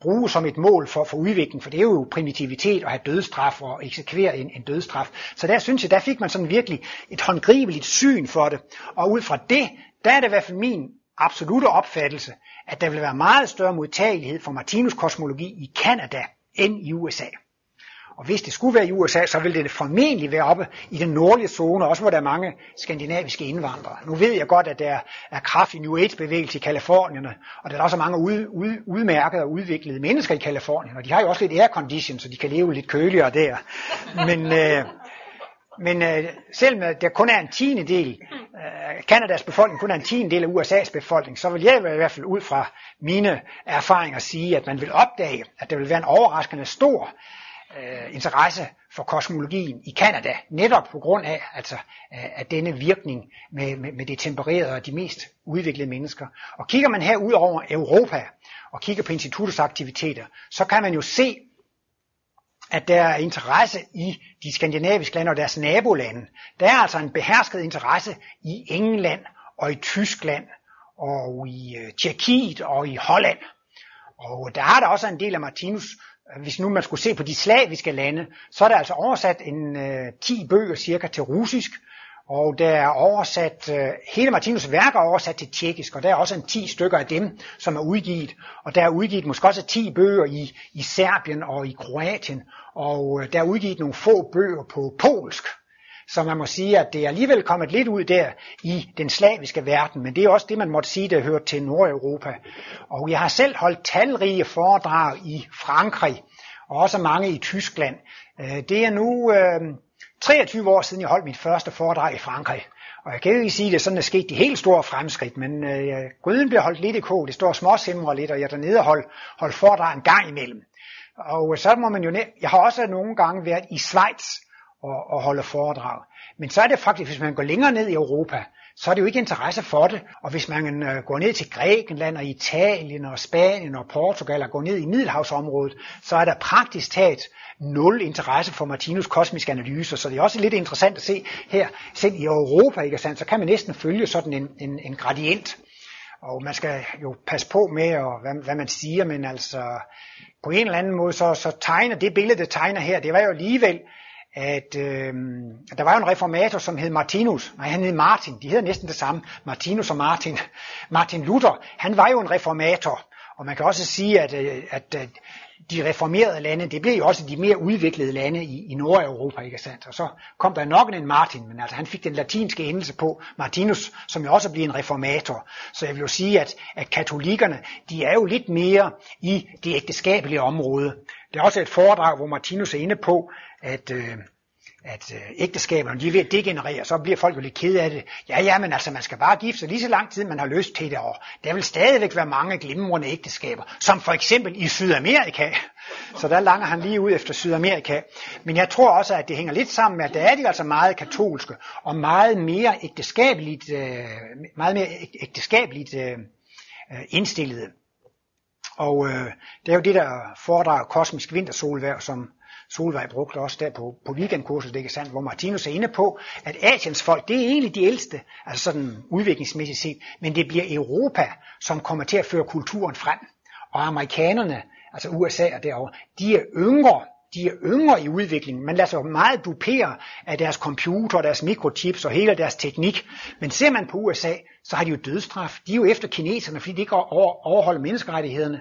bruge som et mål for, for udvikling, for det er jo primitivitet at have dødstraf og eksekvere en, en dødstraf. Så der synes jeg, der fik man sådan virkelig et håndgribeligt syn for det. Og ud fra det, der er det i hvert fald min absolute opfattelse, at der vil være meget større modtagelighed for Martinus kosmologi i Kanada end i USA. Og hvis det skulle være i USA, så ville det formentlig være oppe i den nordlige zone, også hvor der er mange skandinaviske indvandrere. Nu ved jeg godt, at der er kraftig New Age-bevægelse i Kalifornien, og der er også mange ud, ud, udmærkede og udviklede mennesker i Kalifornien, og de har jo også lidt aircondition, så de kan leve lidt køligere der. Men, øh, men øh, selvom der kun er en tiende del, øh, Kanadas befolkning kun er en tiende del af USA's befolkning, så vil jeg i hvert fald ud fra mine erfaringer sige, at man vil opdage, at der vil være en overraskende stor øh, interesse for kosmologien i Kanada, netop på grund af altså, af denne virkning med, med, med det tempererede og de mest udviklede mennesker. Og kigger man her ud over Europa og kigger på instituttets aktiviteter, så kan man jo se, at der er interesse i de skandinaviske lande og deres nabolande. Der er altså en behersket interesse i England og i Tyskland og i øh, Tjekkiet og i Holland. Og der er der også en del af Martinus, hvis nu man skulle se på de slaviske lande, så er der altså oversat en øh, 10 bøger cirka til russisk, og der er oversat, øh, hele Martinus værker er oversat til tjekkisk, og der er også en 10 stykker af dem, som er udgivet. Og der er udgivet måske også 10 bøger i, i Serbien og i Kroatien, og øh, der er udgivet nogle få bøger på polsk, så man må sige, at det er alligevel kommet lidt ud der i den slaviske verden, men det er også det, man måtte sige, der hører til Nordeuropa. Og jeg har selv holdt talrige foredrag i Frankrig, og også mange i Tyskland. Øh, det er nu øh, 23 år siden, jeg holdt mit første foredrag i Frankrig. Og jeg kan jo ikke sige, at det sådan er sket de helt store fremskridt, men øh, gryden bliver holdt lidt i kog, det står småsimre lidt, og jeg er dernede og holdt hold foredrag en gang imellem. Og øh, så må man jo, jeg har også nogle gange været i Schweiz og, og holde foredrag. Men så er det faktisk, hvis man går længere ned i Europa, så er det jo ikke interesse for det. Og hvis man øh, går ned til Grækenland og Italien og Spanien og Portugal og går ned i Middelhavsområdet, så er der praktisk talt nul interesse for Martinus kosmiske analyser. Så det er også lidt interessant at se her, selv i Europa, ikke sandt, så kan man næsten følge sådan en, en, en gradient. Og man skal jo passe på med, og hvad, hvad man siger, men altså på en eller anden måde, så, så tegner det billede, det tegner her, det var jo alligevel, at øh, der var jo en reformator, som hed Martinus. Nej, han hed Martin. De hedder næsten det samme. Martinus og Martin. Martin Luther, han var jo en reformator. Og man kan også sige, at, øh, at, at de reformerede lande, det blev jo også de mere udviklede lande i, i Nordeuropa, ikke sandt? Og så kom der nok en Martin, men altså han fik den latinske endelse på Martinus, som jo også blev en reformator. Så jeg vil jo sige, at, at katolikkerne, de er jo lidt mere i det ægteskabelige område. Der er også et foredrag, hvor Martinus er inde på, at, øh, at øh, ægteskaberne de er ved at degenerere, så bliver folk jo lidt ked af det. Ja, ja, men altså, man skal bare gifte sig lige så lang tid, man har lyst til det, og der vil stadigvæk være mange glimrende ægteskaber, som for eksempel i Sydamerika. Så der langer han lige ud efter Sydamerika. Men jeg tror også, at det hænger lidt sammen med, at der er de altså meget katolske, og meget mere ægteskabeligt, øh, meget mere ægteskabeligt øh, øh indstillede. Og øh, det er jo det der foredrag kosmisk vintersolvær, som Solvej brugte også der på, på weekendkurset, det er sandt, hvor Martinus er inde på, at Asiens folk, det er egentlig de ældste, altså sådan udviklingsmæssigt set, men det bliver Europa, som kommer til at føre kulturen frem. Og amerikanerne, altså USA og derovre, de er yngre, de er yngre i udviklingen. Man lader sig meget dupere af deres computer, deres mikrochips og hele deres teknik. Men ser man på USA, så har de jo dødstraf. De er jo efter kineserne, fordi de ikke overholder menneskerettighederne.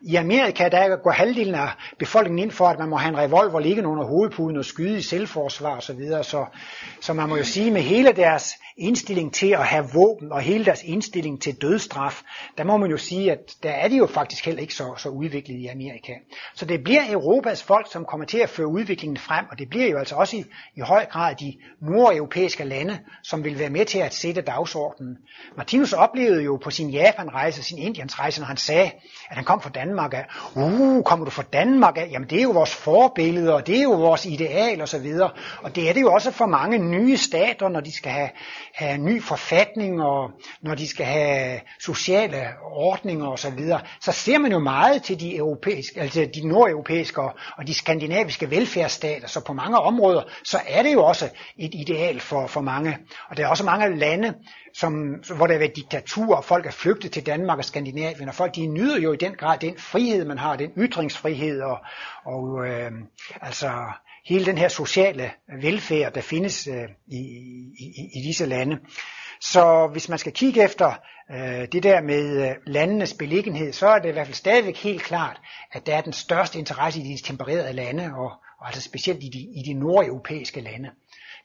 I Amerika der går halvdelen af befolkningen ind for, at man må have en revolver liggende under hovedpuden og skyde i selvforsvar osv. Så, videre. så, så man må jo sige, med hele deres indstilling til at have våben og hele deres indstilling til dødstraf, der må man jo sige, at der er de jo faktisk heller ikke så, så udviklet i Amerika. Så det bliver Europas folk, som kommer til at føre udviklingen frem, og det bliver jo altså også i, i høj grad de nordeuropæiske lande, som vil være med til at sætte dagsordenen. Martinus oplevede jo på sin Japan-rejse, sin Indians-rejse, når han sagde, at han kom fra Danmark, Danmark af. Uh, kommer du fra Danmark af? Jamen det er jo vores forbilleder, og det er jo vores ideal osv. Og, og det er det jo også for mange nye stater, når de skal have, have ny forfatning, og når de skal have sociale ordninger osv. Så, videre. så ser man jo meget til de europæiske, altså de nordeuropæiske og, og de skandinaviske velfærdsstater. Så på mange områder, så er det jo også et ideal for, for mange. Og der er også mange lande, som, hvor der har været diktatur, og folk er flygtet til Danmark og Skandinavien, og folk de nyder jo i den grad den frihed, man har, den ytringsfrihed, og, og øh, altså hele den her sociale velfærd, der findes øh, i, i, i disse lande. Så hvis man skal kigge efter øh, det der med øh, landenes beliggenhed, så er det i hvert fald stadigvæk helt klart, at der er den største interesse i de tempererede lande, og, og altså specielt i de, i de nordeuropæiske lande.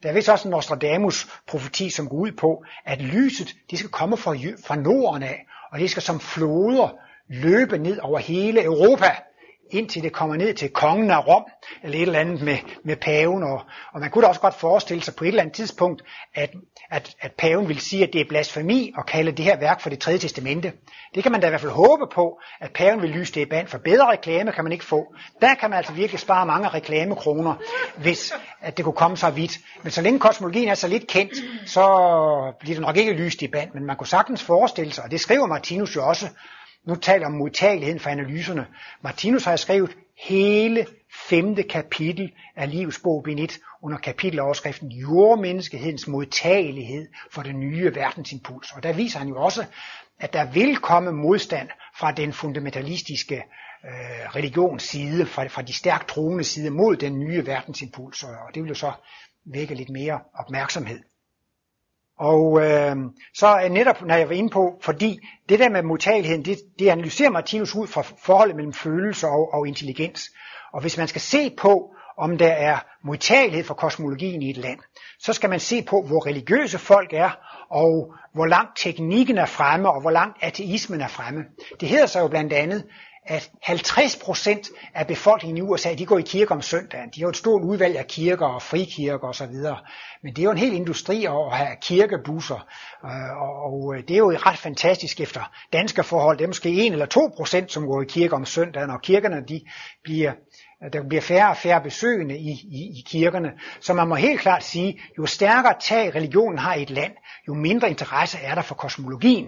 Der er vist også en Nostradamus profeti, som går ud på, at lyset det skal komme fra, fra Norden af, og det skal som floder løbe ned over hele Europa indtil det kommer ned til kongen af Rom, eller et eller andet med, med paven. Og, og man kunne da også godt forestille sig på et eller andet tidspunkt, at, at, at paven vil sige, at det er blasfemi at kalde det her værk for det tredje testamente. Det kan man da i hvert fald håbe på, at paven vil lyse det i band, for bedre reklame kan man ikke få. Der kan man altså virkelig spare mange reklamekroner, hvis at det kunne komme så vidt. Men så længe kosmologien er så lidt kendt, så bliver det nok ikke lyst i band, men man kunne sagtens forestille sig, og det skriver Martinus jo også, nu taler om modtageligheden for analyserne. Martinus har skrevet hele femte kapitel af livets bog, bind 1, under kapiteloverskriften Jordmenneskehedens modtagelighed for den nye verdensimpuls. Og der viser han jo også, at der vil komme modstand fra den fundamentalistiske øh, religions side, fra, fra de stærkt troende side mod den nye verdensimpuls. Og det vil jo så vække lidt mere opmærksomhed. Og øh, så er netop, når jeg var inde på, fordi det der med modtageligheden, det, det analyserer Martinus ud fra forholdet mellem følelse og, og intelligens. Og hvis man skal se på, om der er modtagelighed for kosmologien i et land, så skal man se på, hvor religiøse folk er, og hvor langt teknikken er fremme, og hvor langt ateismen er fremme. Det hedder sig jo blandt andet, at 50% af befolkningen i USA, de går i kirke om søndagen. De har et stort udvalg af kirker og frikirker osv. Men det er jo en hel industri at have kirkebusser, øh, og øh, det er jo ret fantastisk efter danske forhold. Det er måske 1 eller 2%, som går i kirke om søndagen, og kirkerne de bliver der bliver færre og færre besøgende i, i, i kirkerne. Så man må helt klart sige, jo stærkere tag religionen har i et land, jo mindre interesse er der for kosmologien.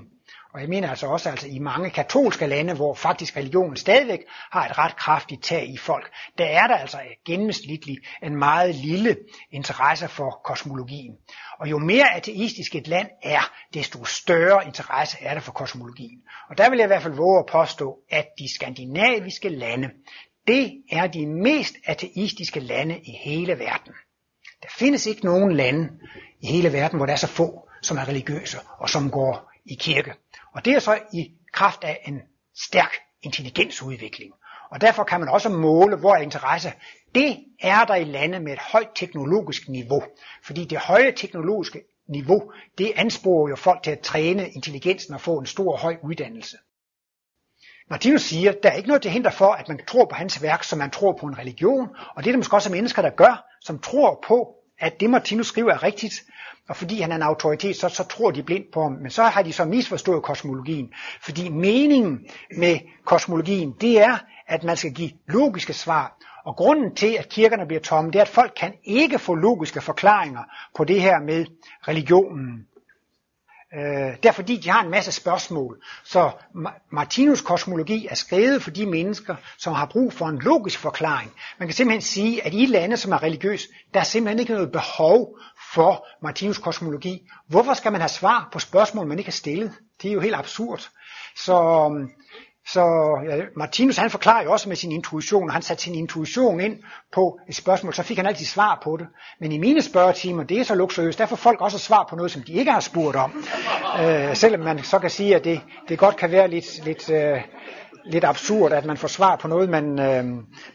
Og jeg mener altså også altså i mange katolske lande, hvor faktisk religionen stadigvæk har et ret kraftigt tag i folk, der er der altså gennemsnitligt en meget lille interesse for kosmologien. Og jo mere ateistisk et land er, desto større interesse er der for kosmologien. Og der vil jeg i hvert fald våge at påstå, at de skandinaviske lande, det er de mest ateistiske lande i hele verden. Der findes ikke nogen lande i hele verden, hvor der er så få, som er religiøse og som går i kirke. Og det er så i kraft af en stærk intelligensudvikling. Og derfor kan man også måle, hvor er interesse. Det er der i lande med et højt teknologisk niveau. Fordi det høje teknologiske niveau, det ansporer jo folk til at træne intelligensen og få en stor og høj uddannelse. Martinus siger, at der er ikke noget til hinder for, at man tror på hans værk, som man tror på en religion, og det er der måske også mennesker, der gør, som tror på, at det Martinus skriver er rigtigt, og fordi han er en autoritet, så, så tror de blindt på ham. Men så har de så misforstået kosmologien. Fordi meningen med kosmologien, det er, at man skal give logiske svar. Og grunden til, at kirkerne bliver tomme, det er, at folk kan ikke få logiske forklaringer på det her med religionen. Øh, det er fordi, de har en masse spørgsmål. Så Martinus kosmologi er skrevet for de mennesker, som har brug for en logisk forklaring. Man kan simpelthen sige, at i lande, som er religiøse, der er simpelthen ikke noget behov for Martinus kosmologi. Hvorfor skal man have svar på spørgsmål, man ikke har stillet? Det er jo helt absurd. Så øhm, så ja, Martinus han forklarer jo også med sin intuition, han satte sin intuition ind på et spørgsmål, så fik han altid svar på det. Men i mine spørgetimer, det er så luksuriøst, der får folk også svar på noget, som de ikke har spurgt om. Øh, selvom man så kan sige, at det, det godt kan være lidt, lidt, øh, lidt absurd, at man får svar på noget, man, øh,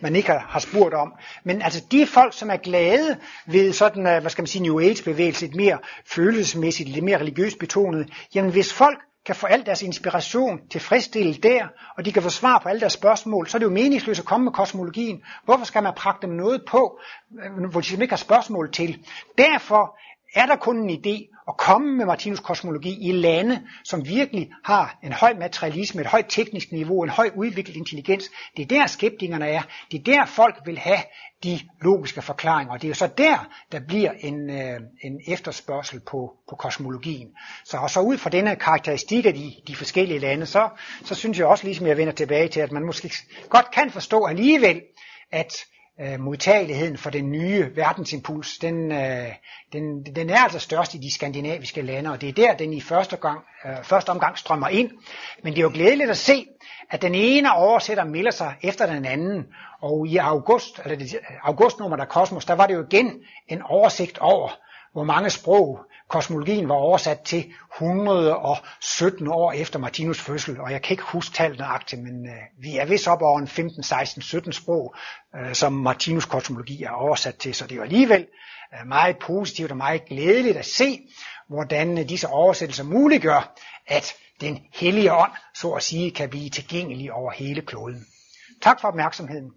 man ikke har, har spurgt om. Men altså de folk, som er glade ved sådan, øh, hvad skal man sige, New Age-bevægelse, lidt mere følelsesmæssigt, lidt mere religiøst betonet, jamen hvis folk kan få al deres inspiration tilfredsstillet der, og de kan få svar på alle deres spørgsmål, så er det jo meningsløst at komme med kosmologien. Hvorfor skal man pragte dem noget på, øh, hvor de ikke har spørgsmål til? Derfor er der kun en idé at komme med Martinus kosmologi i lande, som virkelig har en høj materialisme, et højt teknisk niveau, en høj udviklet intelligens. Det er der skeptikerne er. Det er der folk vil have de logiske forklaringer. Og det er jo så der, der bliver en, øh, en efterspørgsel på, på kosmologien. Så, og så ud fra denne karakteristik af de, de forskellige lande, så, så synes jeg også, ligesom jeg vender tilbage til, at man måske godt kan forstå alligevel, at øh, modtageligheden for den nye verdensimpuls, den, øh, den, den er altså størst i de skandinaviske lande, og det er der, den i første, gang, øh, første omgang strømmer ind. Men det er jo glædeligt at se, at den ene oversætter melder sig efter den anden, og i august, eller det, augustnummer af Kosmos, der var det jo igen en oversigt over, hvor mange sprog kosmologien var oversat til 117 år efter Martinus fødsel, og jeg kan ikke huske tallet nøjagtigt, men øh, vi er vist op over en 15, 16, 17 sprog, øh, som Martinus kosmologi er oversat til, så det er alligevel øh, meget positivt og meget glædeligt at se, hvordan øh, disse oversættelser muliggør, at den hellige ånd, så at sige, kan blive tilgængelig over hele kloden. Tak for opmærksomheden.